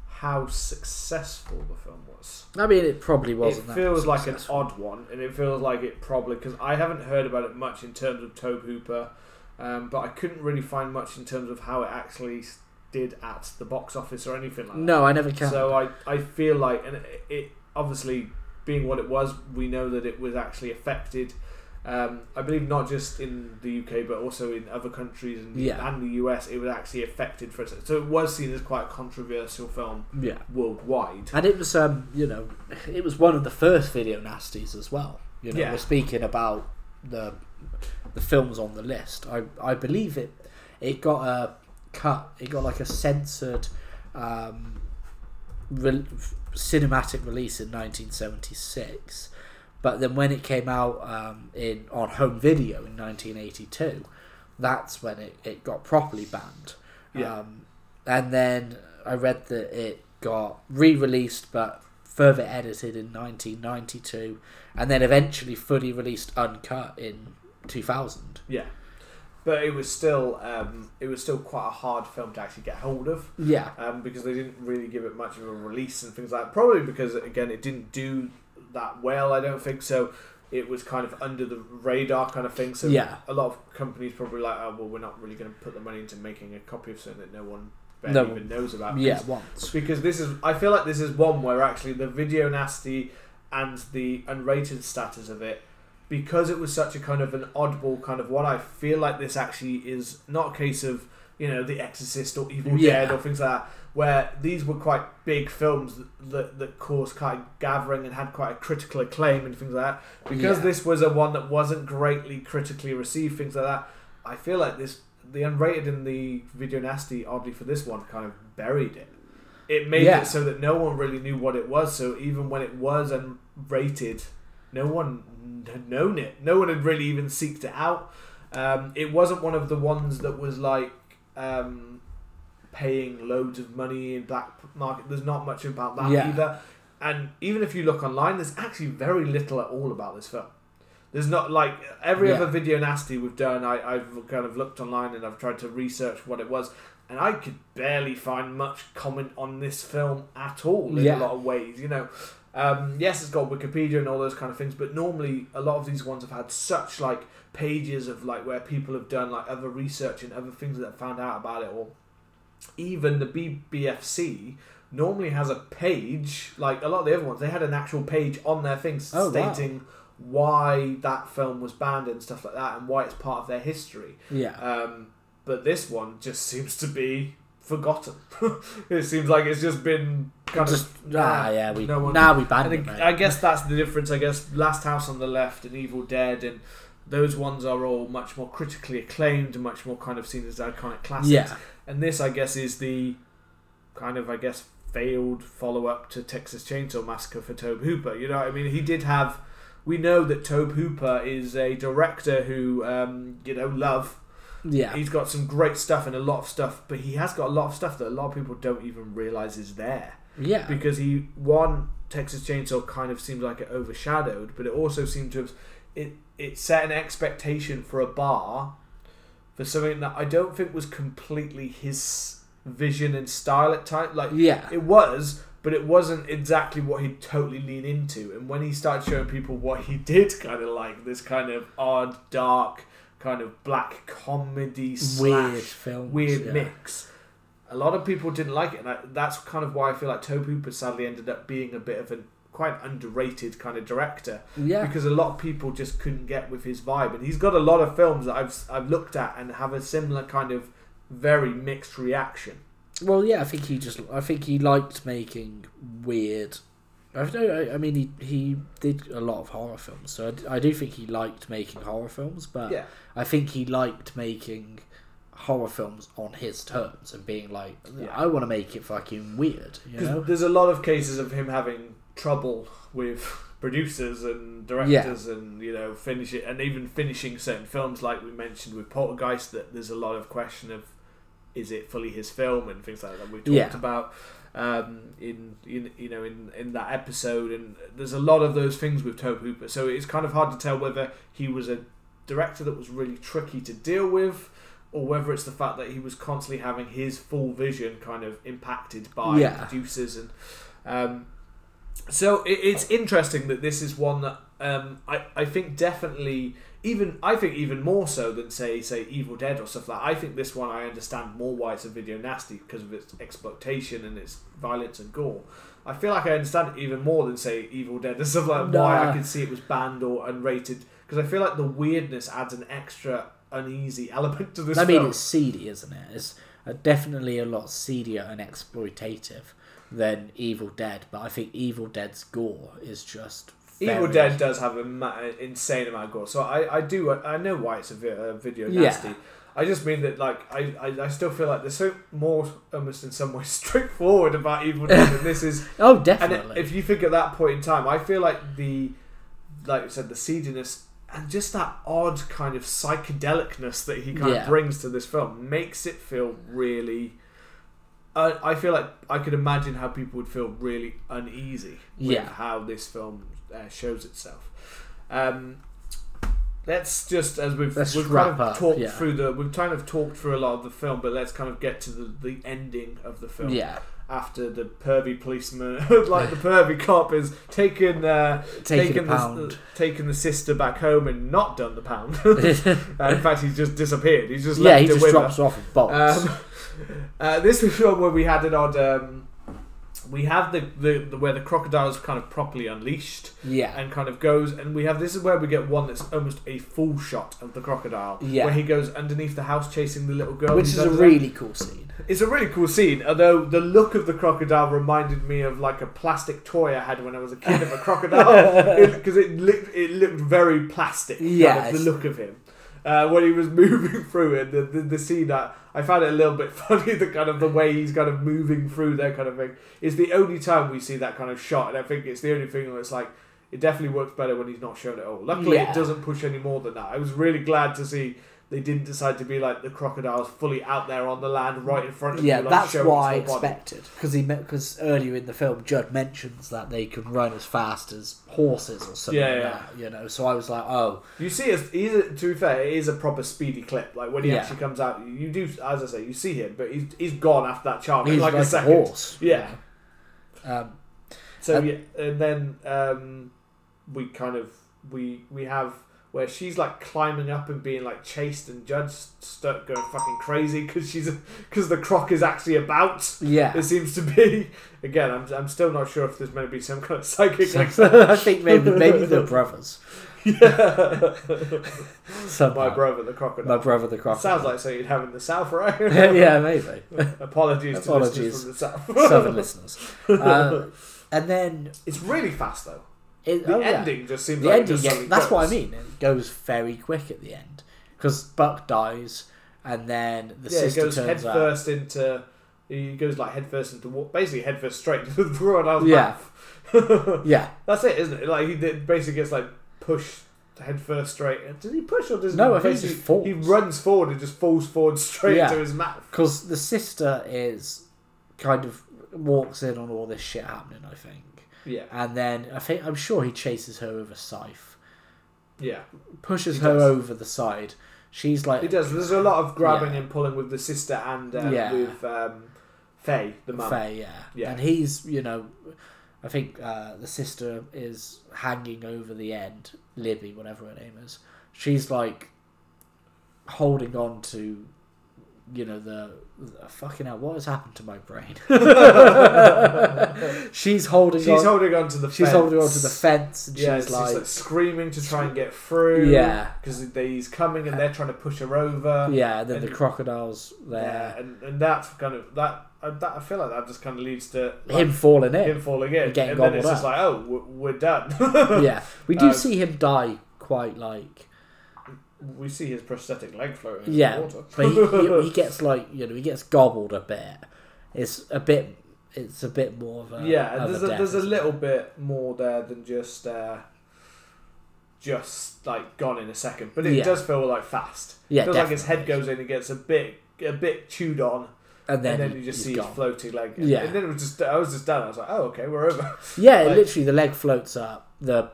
how successful the film was. I mean, it probably wasn't. it that feels like an odd one, and it feels like it probably because I haven't heard about it much in terms of Tobe Hooper, um, but I couldn't really find much in terms of how it actually s- did at the box office or anything like that. No, I never can. So I, I feel like, and it, it obviously being what it was, we know that it was actually affected. Um, I believe not just in the UK, but also in other countries and, Yeah. and the US, it was actually affected for it. So it was seen as quite a controversial film yeah, worldwide. and it was um, you know, it was one of the first video nasties as well. You know, Yeah. we're speaking about the the films on the list. I I believe it it got a cut. It got like a censored um, re- cinematic release in 1976. But then when it came out um, in on home video in 1982, that's when it, it got properly banned. Yeah. Um, and then I read that it got re-released but further edited in 1992 and then eventually fully released uncut in 2000. Yeah, but it was still um, it was still quite a hard film to actually get hold of. Yeah. um, because they didn't really give it much of a release and things like that. Probably because again it didn't do that well. I don't think so. It was kind of under the radar kind of thing. So Yeah. a lot of companies probably like, oh well, we're not really going to put the money into making a copy of something that no one No even knows about. Yeah, Because- once. because this is I feel like this is one where actually the video nasty and the unrated status of it because it was such a kind of an oddball kind of one I feel like this actually is not a case of you know The Exorcist or Evil Yeah. Dead or things like that where these were quite big films that, that, that caused quite a gathering and had quite a critical acclaim and things like that because Yeah. this was a one that wasn't greatly critically received things like that I feel like this the unrated and the video nasty oddly for this one kind of buried it it made Yeah. it so that no one really knew what it was. So even when it was unrated, no one had known it. No one had really even seeked it out. Um, it wasn't one of the ones that was like um, paying loads of money in black market. There's not much about that Yeah. either. And even if you look online, there's actually very little at all about this film. There's not like every Yeah. other video nasty we've done. I, I've kind of looked online and I've tried to research what it was, and I could barely find much comment on this film at all in Yeah. a lot of ways. You know, um, yes, it's got Wikipedia and all those kind of things, but normally a lot of these ones have had such like pages of like where people have done like other research and other things that found out about it, or even the BBFC normally has a page like a lot of the other ones. They had an actual page on their things Oh, wow. stating why that film was banned and stuff like that, and why it's part of their history. Yeah. Um, but this one just seems to be forgotten. it seems like it's just been kind Just of ah, yeah, we no one- now we banned it. I. I guess that's the difference. I guess Last House on the Left and Evil Dead and those ones are all much more critically acclaimed and much more kind of seen as iconic classics. yeah, And this, I guess, is the kind of, I guess, failed follow up to Texas Chainsaw Massacre for Tobe Hooper. You know, what I mean, he did have. We know that Tobe Hooper is a director who, um, you know, love. Yeah, He's got some great stuff and a lot of stuff, but he has got a lot of stuff that a lot of people don't even realize is there yeah, because he one Texas Chainsaw kind of seems like it overshadowed, but it also seemed to have it it set an expectation for a bar for something that I don't think was completely his vision and style at times. Like Yeah. it was, but it wasn't exactly what he'd totally lean into. And when he started showing people what he did kind of like, this kind of odd, dark, kind of black comedy slash Weird films. weird yeah. mix. A lot of people didn't like it, and I, that's kind of why I feel like Tobe Hooper sadly ended up being a bit of a quite underrated kind of director Yeah. because a lot of people just couldn't get with his vibe. And he's got a lot of films that I've I've looked at and have a similar kind of very mixed reaction. Well, yeah, I think he just. I think he liked making weird. I. I- I mean, he he did a lot of horror films, so I do think he liked making horror films. But Yeah. I think he liked making horror films on his terms and being like, Yeah. I want to make it fucking weird. You know? there's a lot of cases of him having trouble with producers and directors and you know finish it and even finishing certain films like we mentioned with Poltergeist that there's a lot of question of is it fully his film and things like that we talked Yeah. about um, in, in you know in, in that episode and there's a lot of those things with Tobe Hooper so it's kind of hard to tell whether he was a director that was really tricky to deal with or whether it's the fact that he was constantly having his full vision kind of impacted by Yeah. producers and um, so it, it's interesting that this is one that um, I, I think definitely even I think even more so than say say Evil Dead or stuff like that. I think this one I understand more why it's a video nasty because of its exploitation and its violence and gore. I feel like I understand it even more than say Evil Dead and stuff like why I Nah. could see it was banned or unrated because I feel like the weirdness adds an extra uneasy element to this I mean, film. it's seedy, isn't it? It's uh, definitely a lot seedier and exploitative than Evil Dead, but I think Evil Dead's gore is just. Evil Dead does have a ma- an insane amount of gore, so I, I do I know why it's a, vi- a video Yeah. nasty. I just mean that like I, I, I still feel like there's so more almost in some ways straightforward about Evil Dead than this is Oh, definitely. and if you think at that point in time, I feel like the like I said the seediness and just that odd kind of psychedelicness that he kind Yeah. of brings to this film makes it feel really. Uh, I feel like I could imagine how people would feel really uneasy with Yeah. how this film uh, shows itself. Um, let's just as we've Let's we've kind of up, talked yeah. through the we've kind of talked through a lot of the film, but let's kind of get to the, the ending of the film yeah, after the pervy policeman, like the pervy cop, is taken uh, taken pound. the taken the sister back home and not done the pound. Uh, in fact, he's just disappeared. He's just yeah, left he just drops her. her off and bolts. Um, uh, this was one where we had an odd. Um, we have the, the, the where the crocodile is kind of properly unleashed yeah, and kind of goes, and we have this is where we get one that's almost a full shot of the crocodile, Yeah. where he goes underneath the house chasing the little girl, which is a really cool scene. It's a really cool scene, although the look of the crocodile reminded me of like a plastic toy I had when I was a kid of a crocodile, because it, looked it looked very plastic. kind of, the look of him uh, when he was moving through it, the, the the scene that I found it a little bit funny. The kind of the way he's kind of moving through there, kind of thing, is the only time we see that kind of shot, and I think it's the only thing where it's like. It definitely works better when he's not shown at all. Luckily, Yeah. it doesn't push any more than that. I was really glad to see they didn't decide to be like the crocodiles fully out there on the land right in front of Yeah, you. Like that's what I its whole body. expected because he because earlier in the film Judd mentions that they can run as fast as horses or something Yeah, like yeah. that. You know, so I was like, oh, You see, it's, he's a, to be fair, it is a proper speedy clip. Like when he Yeah. actually comes out, you do, as I say, you see him, but he's he's gone after that charm in he's like, like, a second. horse. you Yeah. know. Um, So Um, yeah, and then um, we kind of we we have where she's like climbing up and being like chased, and Judge start going fucking crazy because she's because the croc is actually about. yeah. It seems to be again. I'm, I'm still not sure if there's meant to be some kind of psychic. I think maybe maybe they're brothers. yeah. Somehow. My brother, the crocodile. My brother the crocodile. Sounds like something you'd have in the south, right? yeah, maybe. Apologies, to Apologies. listeners from the south. Southern listeners. Uh, and then It's really fast though. It, The oh, yeah. ending just seems The like ending, yeah, that's what I mean. It goes very quick at the end because Buck dies, and then the yeah, sister goes turns head out. first into. He goes like head first into basically head first straight into the crocodile's Yeah. mouth. Yeah, That's it, isn't it? Like he did, basically gets like pushed head first straight. Does he push or does No, he? I think he just falls. He runs forward and just falls forward straight Yeah. into his mouth. because the sister is kind of walks in on all this shit happening. I think, Yeah. and then I think I'm sure he chases her with a scythe, Yeah. pushes He her does. over the side. She's like, He does. There's a lot of grabbing Yeah. and pulling with the sister and um, Yeah. with um, Faye, the mum. Faye, yeah. Yeah. And he's, you know, I think uh, the sister is hanging over the end, Libby, whatever her name is. She's like holding on to, you know, the, the fucking hell. What has happened to my brain? she's holding She's on. holding on to the she's fence. holding on to the fence, and Yeah, she's she's like, like, screaming to try and get through. Yeah. because he's coming and they're trying to push her over. yeah. And then and- the crocodile's Yeah, there, and, and that's kind of that. uh, That I feel like that just kind of leads to like, him falling in. him falling in, and and then it's gobbled just like, oh, we're, we're done. yeah, we do Um, see him die quite like we see his prosthetic leg floating in Yeah, the water. but he, he, he gets like you know he gets gobbled a bit. It's a bit. It's a bit more of a yeah, of there's a, death, there's a it? little bit more there than just uh, just like gone in a second, but it Yeah. does feel like fast. Yeah, feels like his head goes in and gets a bit a bit chewed on, and then, and then you just see gone. his floating leg. Yeah. and then it was just I was just done. I was like, oh okay, we're over. Yeah, like- literally the leg floats up. The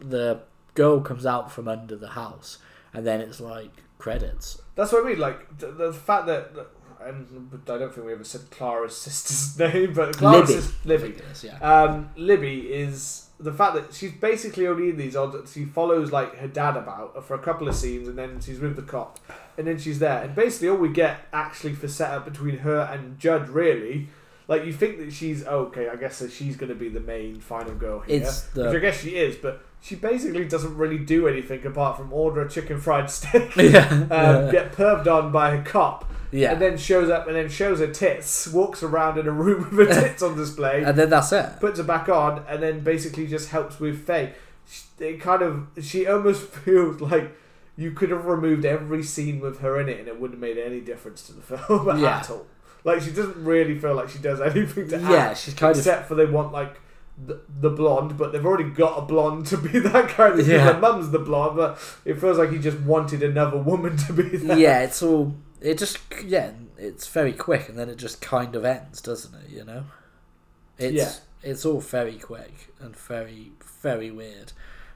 the girl comes out from under the house, and then it's like credits. That's what I mean. Like the, the fact that. And I don't think we ever said Clara's sister's name, but Clara's Libby. sis- I Libby. is, yeah. Um, Libby is the fact that she's basically only in these odd. She follows like her dad about for a couple of scenes, and then she's with the cop, and then she's there. And basically, all we get actually for setup between her and Judd, really, like you think that she's oh, okay. I guess that she's going to be the main final girl here, It's which I guess she is, but she basically doesn't really do anything apart from order a chicken fried steak, yeah um, get perved on by a cop, yeah, and then shows up and then shows her tits, walks around in a room with her tits on display and then that's it. puts her back on, and then basically just helps with Faye. She- It kind of, she almost feels like you could have removed every scene with her in it, and it wouldn't have made any difference to the film Yeah. at all. Like she doesn't really feel like she does anything to Yeah, act, she's kind of except for they want like the, the blonde, but they've already got a blonde to be that character. Yeah. Their mum's the blonde, but it feels like he just wanted another woman to be that. yeah. It's all it just yeah. It's very quick, and then it just kind of ends, doesn't it? You know, it's Yeah. it's all very quick and very very weird.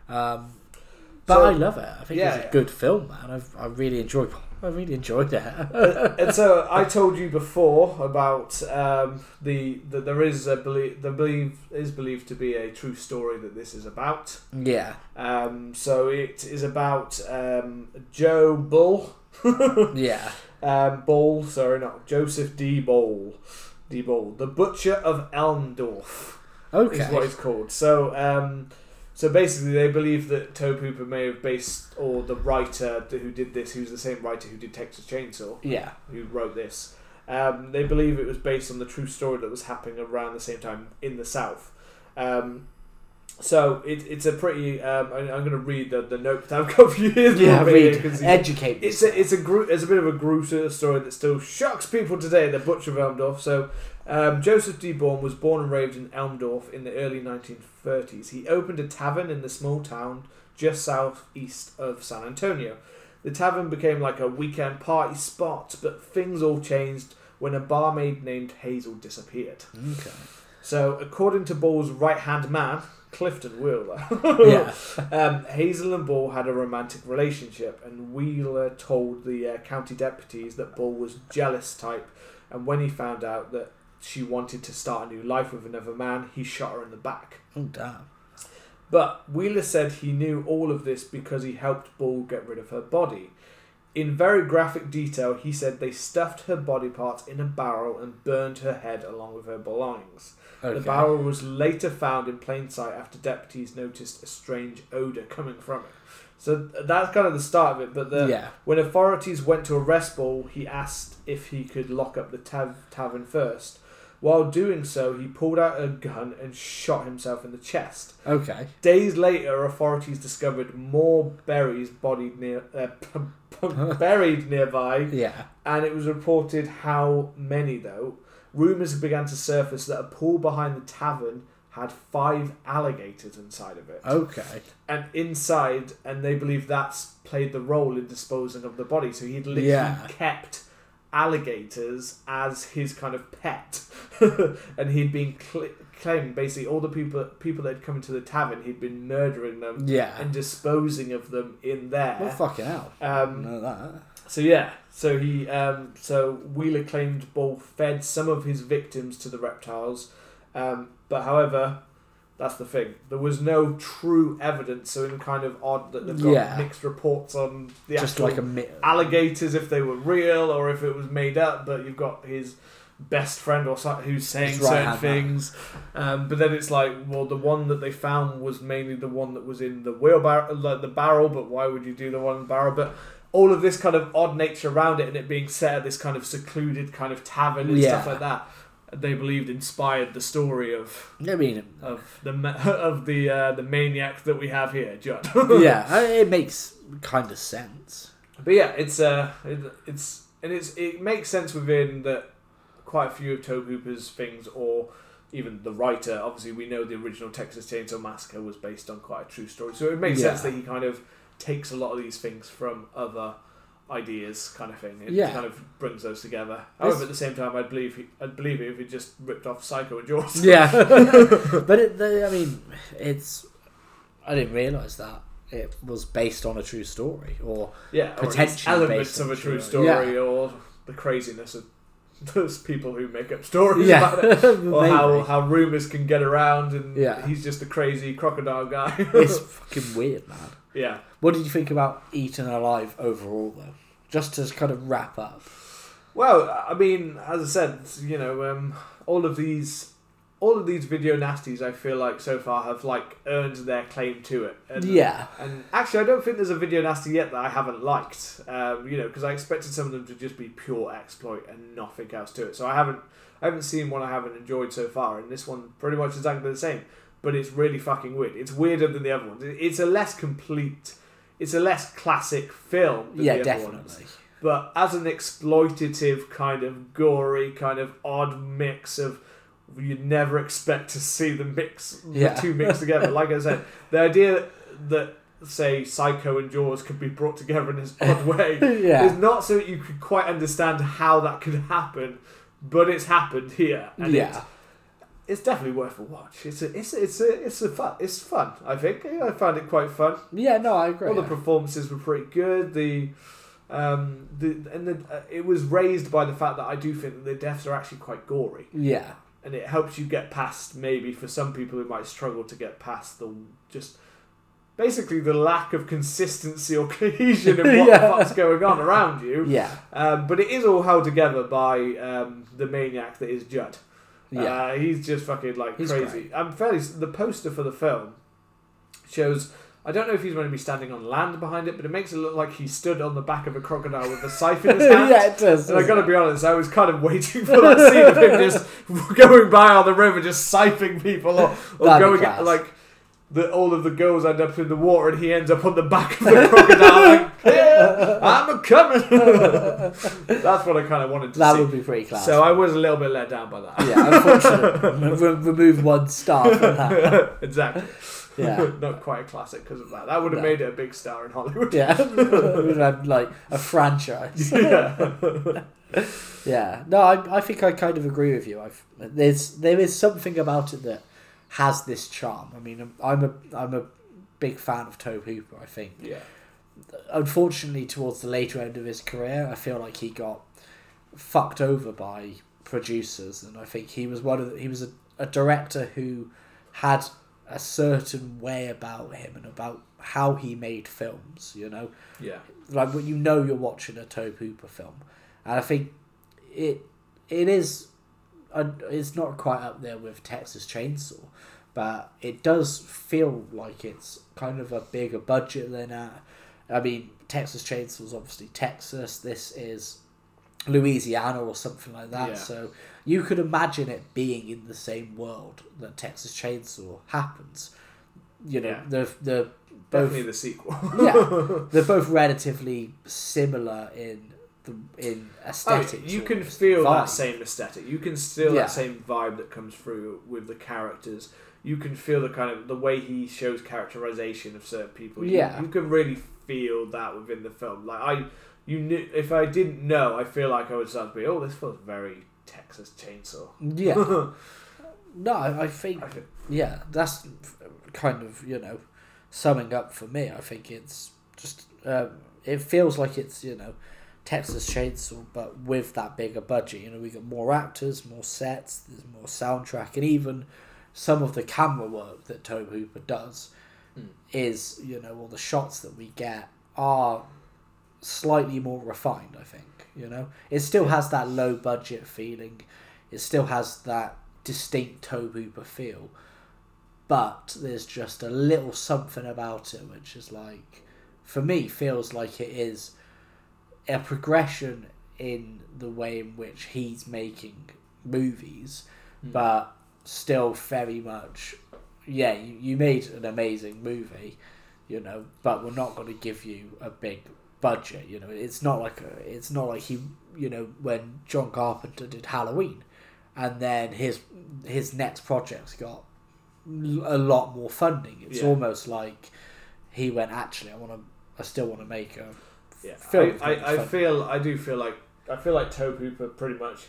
Um, but So- I love it. I think Yeah, it's a good film, man. I've, I really enjoyed. I really enjoyed it. and so I told you before about um, the that there is a believe the believe is believed to be a true story that this is about. yeah, Um, so it is about um, Joe Bull, yeah, um, Bull, sorry, not Joseph D. Bull, D. Bull, the butcher of Elmdorf okay, is what it's called. So, um, so basically, they believe that Tobe Hooper may have based, or the writer who did this, who's the same writer who did Texas Chainsaw, yeah, who wrote this. Um, they believe it was based on the true story that was happening around the same time in the South. Um, so it, it's a pretty. Um, I, I'm going to read the, the note that I've got for you. Yeah. Read, educate. it's a it's a gru- it's a bit of a gruesome story that still shocks people today. The Butcher of Elmdorf. So um, Joseph D. Ball was born and raised in Elmdorf in the early 1930s. He opened a tavern in the small town just southeast of San Antonio. The tavern became like a weekend party spot, but things all changed when a barmaid named Hazel disappeared. okay. So, according to Ball's right hand man, Clifton Wheeler, Yeah. um, Hazel and Ball had a romantic relationship, and Wheeler told the uh, county deputies that Ball was jealous type, and when he found out that she wanted to start a new life with another man, he shot her in the back. Oh damn. But Wheeler said he knew all of this because he helped Ball get rid of her body. In very graphic detail, he said they stuffed her body parts in a barrel and burned her head along with her belongings. Okay. The barrel was later found in plain sight after deputies noticed a strange odour coming from it. So that's kind of the start of it. But the, yeah. when authorities went to arrest Ball, he asked if he could lock up the tav- tavern first. While doing so, he pulled out a gun and shot himself in the chest. Okay. Days later, authorities discovered more berries bodied near, uh, buried nearby, Yeah. and it was reported how many though. Rumours began to surface that a pool behind the tavern had five alligators inside of it, Okay. and inside, and they believe that's played the role in disposing of the body. So he'd literally Yeah. kept alligators as his kind of pet, and he'd been cl- claiming basically all the people people that had come into the tavern, he'd been murdering them Yeah. and disposing of them in there. Well, fucking hell. Um, know that. so yeah, so he um, so Wheeler claimed Ball fed some of his victims to the reptiles, um, but however, that's the thing. There was no true evidence, so in kind of odd that they've got Yeah. mixed reports on the Just actual like a mi- alligators if they were real or if it was made up. But you've got his best friend or so, who's saying His certain things, um, but then it's like, well, the one that they found was mainly the one that was in the wheelbarrow, like the barrel. But why would you do the one in the barrel? But all of this kind of odd nature around it and it being set at this kind of secluded kind of tavern and stuff like that. They believed inspired the story of I mean, of the of the uh, the maniac that we have here, Judd. yeah, it makes kind of sense. But yeah, it's uh, it, it's and it's it makes sense within that quite a few of Tobe Hooper's things, or even the writer. Obviously, we know the original Texas Chainsaw Massacre was based on quite a true story, so it makes Yeah. sense that he kind of takes a lot of these things from other ideas, kind of thing, It Yeah. kind of brings those together. It's- However, at the same time, I'd believe he, I'd believe it if he just ripped off Psycho and Jaws. Yeah, but it, the, I mean, it's. I didn't realize that it was based on a true story, or Yeah, or at elements of a true true- story, yeah. or the craziness of those people who make up stories yeah, about it. or how, how rumors can get around and Yeah. he's just a crazy crocodile guy. it's fucking weird, man. Yeah. What did you think about Eaten Alive overall, though? Just to kind of wrap up. Well, I mean, as I said, you know, um, all of these all of these video nasties I feel like so far have like earned their claim to it. And, Yeah, And actually, I don't think there's a video nasty yet that I haven't liked. Um, you know, because I expected some of them to just be pure exploit and nothing else to it. So I haven't, I haven't seen one I haven't enjoyed so far, and this one pretty much exactly the same. But it's really fucking weird. It's weirder than the other ones. It's a less complete, it's a less classic film. Than yeah, the other ones. definitely. But as an exploitative kind of gory kind of odd mix of you'd never expect to see the mix Yeah. the two mixed together. Like I said, the idea that say Psycho and Jaws could be brought together in this odd way Yeah. is not so that you could quite understand how that could happen, but it's happened here. And yeah, it, it's definitely worth a watch. It's a, it's a, it's a, it's a fun. It's fun. I think I found it quite fun. yeah. No, I agree. All the performances were pretty good. The um the and the uh, it was raised by the fact that I do think that the deaths are actually quite gory, yeah, and it helps you get past maybe for some people who might struggle to get past the just basically the lack of consistency or cohesion in what Yeah. the fuck's going on around you. yeah, Um, but it is all held together by um, the maniac that is Judd. Yeah. Uh, he's just fucking like He's crazy. I'm fairly. The poster for the film shows. I don't know if he's going to be standing on land behind it, but it makes it look like he stood on the back of a crocodile with a scythe in his hand. yeah, it does. And I doesn't gotta be honest, I was kind of waiting for that scene of him just going by on the river, just siphoning people, or, or going like the, all of the girls end up in the water, and he ends up on the back of the crocodile, like, yeah, I'm a coming. That's what I kind of wanted to see. That see. would be pretty class. so I was a little bit let down by that. yeah, unfortunately, re- remove one star from that. exactly. Yeah. Not quite a classic because of that. That would have No. made it a big star in Hollywood. Yeah, we'd have like a franchise. yeah. Yeah, no, I, I think I kind of agree with you. I've there's there is something about it that has this charm. I mean, I'm, I'm a I'm a big fan of Tobe Hooper. I think Yeah. Unfortunately towards the later end of his career, I feel like he got fucked over by producers, and I think he was one of the, he was a, a director who had a certain way about him and about how he made films. You know, Yeah. like when you know you're watching a Tobe Hooper film, and I think it it is it's not quite up there with Texas Chainsaw, but it does feel like it's kind of a bigger budget than that. I mean, Texas Chainsaw is obviously Texas. This is Louisiana or something like that. Yeah. So you could imagine it being in the same world that Texas Chainsaw happens. You know, Yeah. the the both Definitely the sequel. yeah, they're both relatively similar in the in Oh, aesthetics. you can feel vibe. that same aesthetic. You can feel Yeah. that same vibe that comes through with the characters. you can feel the kind of the way he shows characterization of certain people. You, Yeah. you can really feel that within the film. Like I, you knew if I didn't know, I feel like I would start to be, oh, this feels very Texas Chainsaw. Yeah. no, I I think I think- yeah, that's kind of you know summing up for me. I think it's just um, it feels like it's you know Texas Chainsaw, but with that bigger budget. You know, we got more actors, more sets, there's more soundtrack, and even some of the camera work that Tobe Hooper does Mm. is you know all the shots that we get are slightly more refined. I think you know it still has that low budget feeling. It still has that distinct Hooper feel, but there's just a little something about it which is like, for me, feels like it is a progression in the way in which he's making movies, Hmm. but still very much, yeah, you, you made an amazing movie, you know, but we're not going to give you a big budget. You know, it's not like a, it's not like he, you know, when John Carpenter did Halloween, and then his his next projects got a lot more funding. It's Yeah. almost like he went, actually, I want to, I still want to make a Yeah, film I, I, I feel I do feel like I feel like Tobe Hooper pretty much.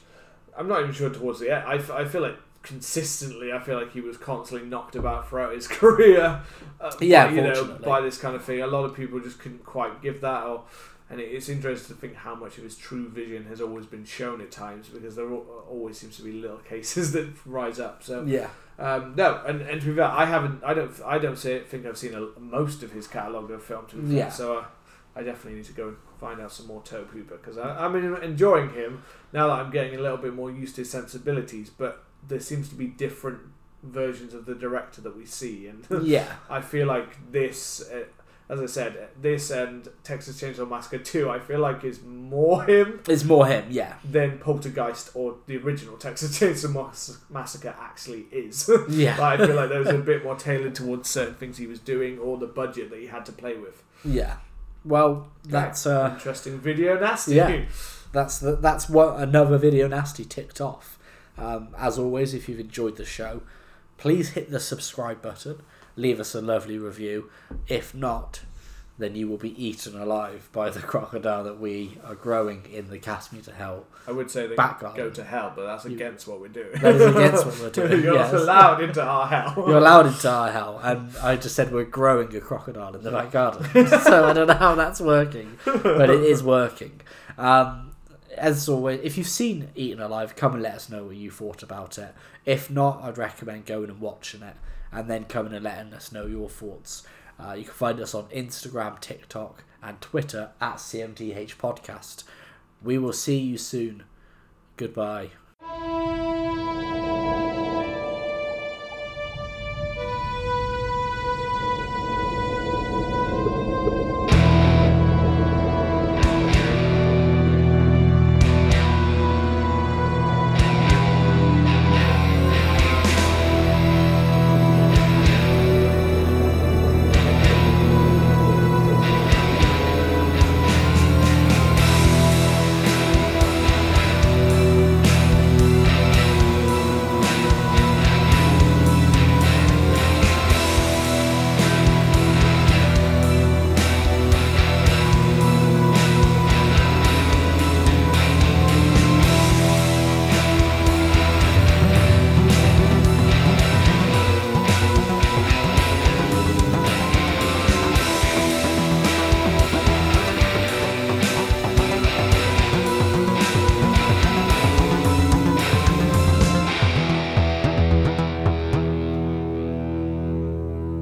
I'm not even sure towards the end. I, I feel like consistently, I feel like he was constantly knocked about throughout his career. Uh, Yeah, by, you know, by this kind of thing. A lot of people just couldn't quite give that. Or, and it, it's interesting to think how much of his true vision has always been shown at times because there always seems to be little cases that rise up. So yeah. um, no, and, and to be fair, I haven't. I don't. I don't say, think I've seen a, most of his catalogue of film. To be fair, Yeah. so uh, I definitely need to go and find out some more Tobe Hooper because I'm enjoying him now that I'm getting a little bit more used to his sensibilities. But there seems to be different versions of the director that we see, and Yeah. I feel like this. Uh, as I said, this and Texas Chainsaw Massacre 2, I feel like is more him It's more him, yeah. than Poltergeist or the original Texas Chainsaw Mass- Massacre actually is. Yeah. But I feel like there was a bit more tailored towards certain things he was doing or the budget that he had to play with. Yeah. Well, that's uh Interesting video, nasty. Yeah. that's the, that's what another video nasty ticked off. Um, as always, if you've enjoyed the show, please hit the subscribe button, leave us a lovely review. If not, then you will be eaten alive by the crocodile that we are growing in the Cast Me to Hell. I would say they go to hell, but that's You- against what we're doing. That is against what we're doing. You're yes. allowed into our hell. You're allowed into our hell, and I just said we're growing a crocodile in the back garden. so I don't know how that's working, but it is working. Um, as always, if you've seen Eaten Alive, come and let us know what you thought about it. If not, I'd recommend going and watching it, and then coming and letting us know your thoughts. Uh, you can find us on Instagram, TikTok, and Twitter at CMTH Podcast. We will see you soon. Goodbye.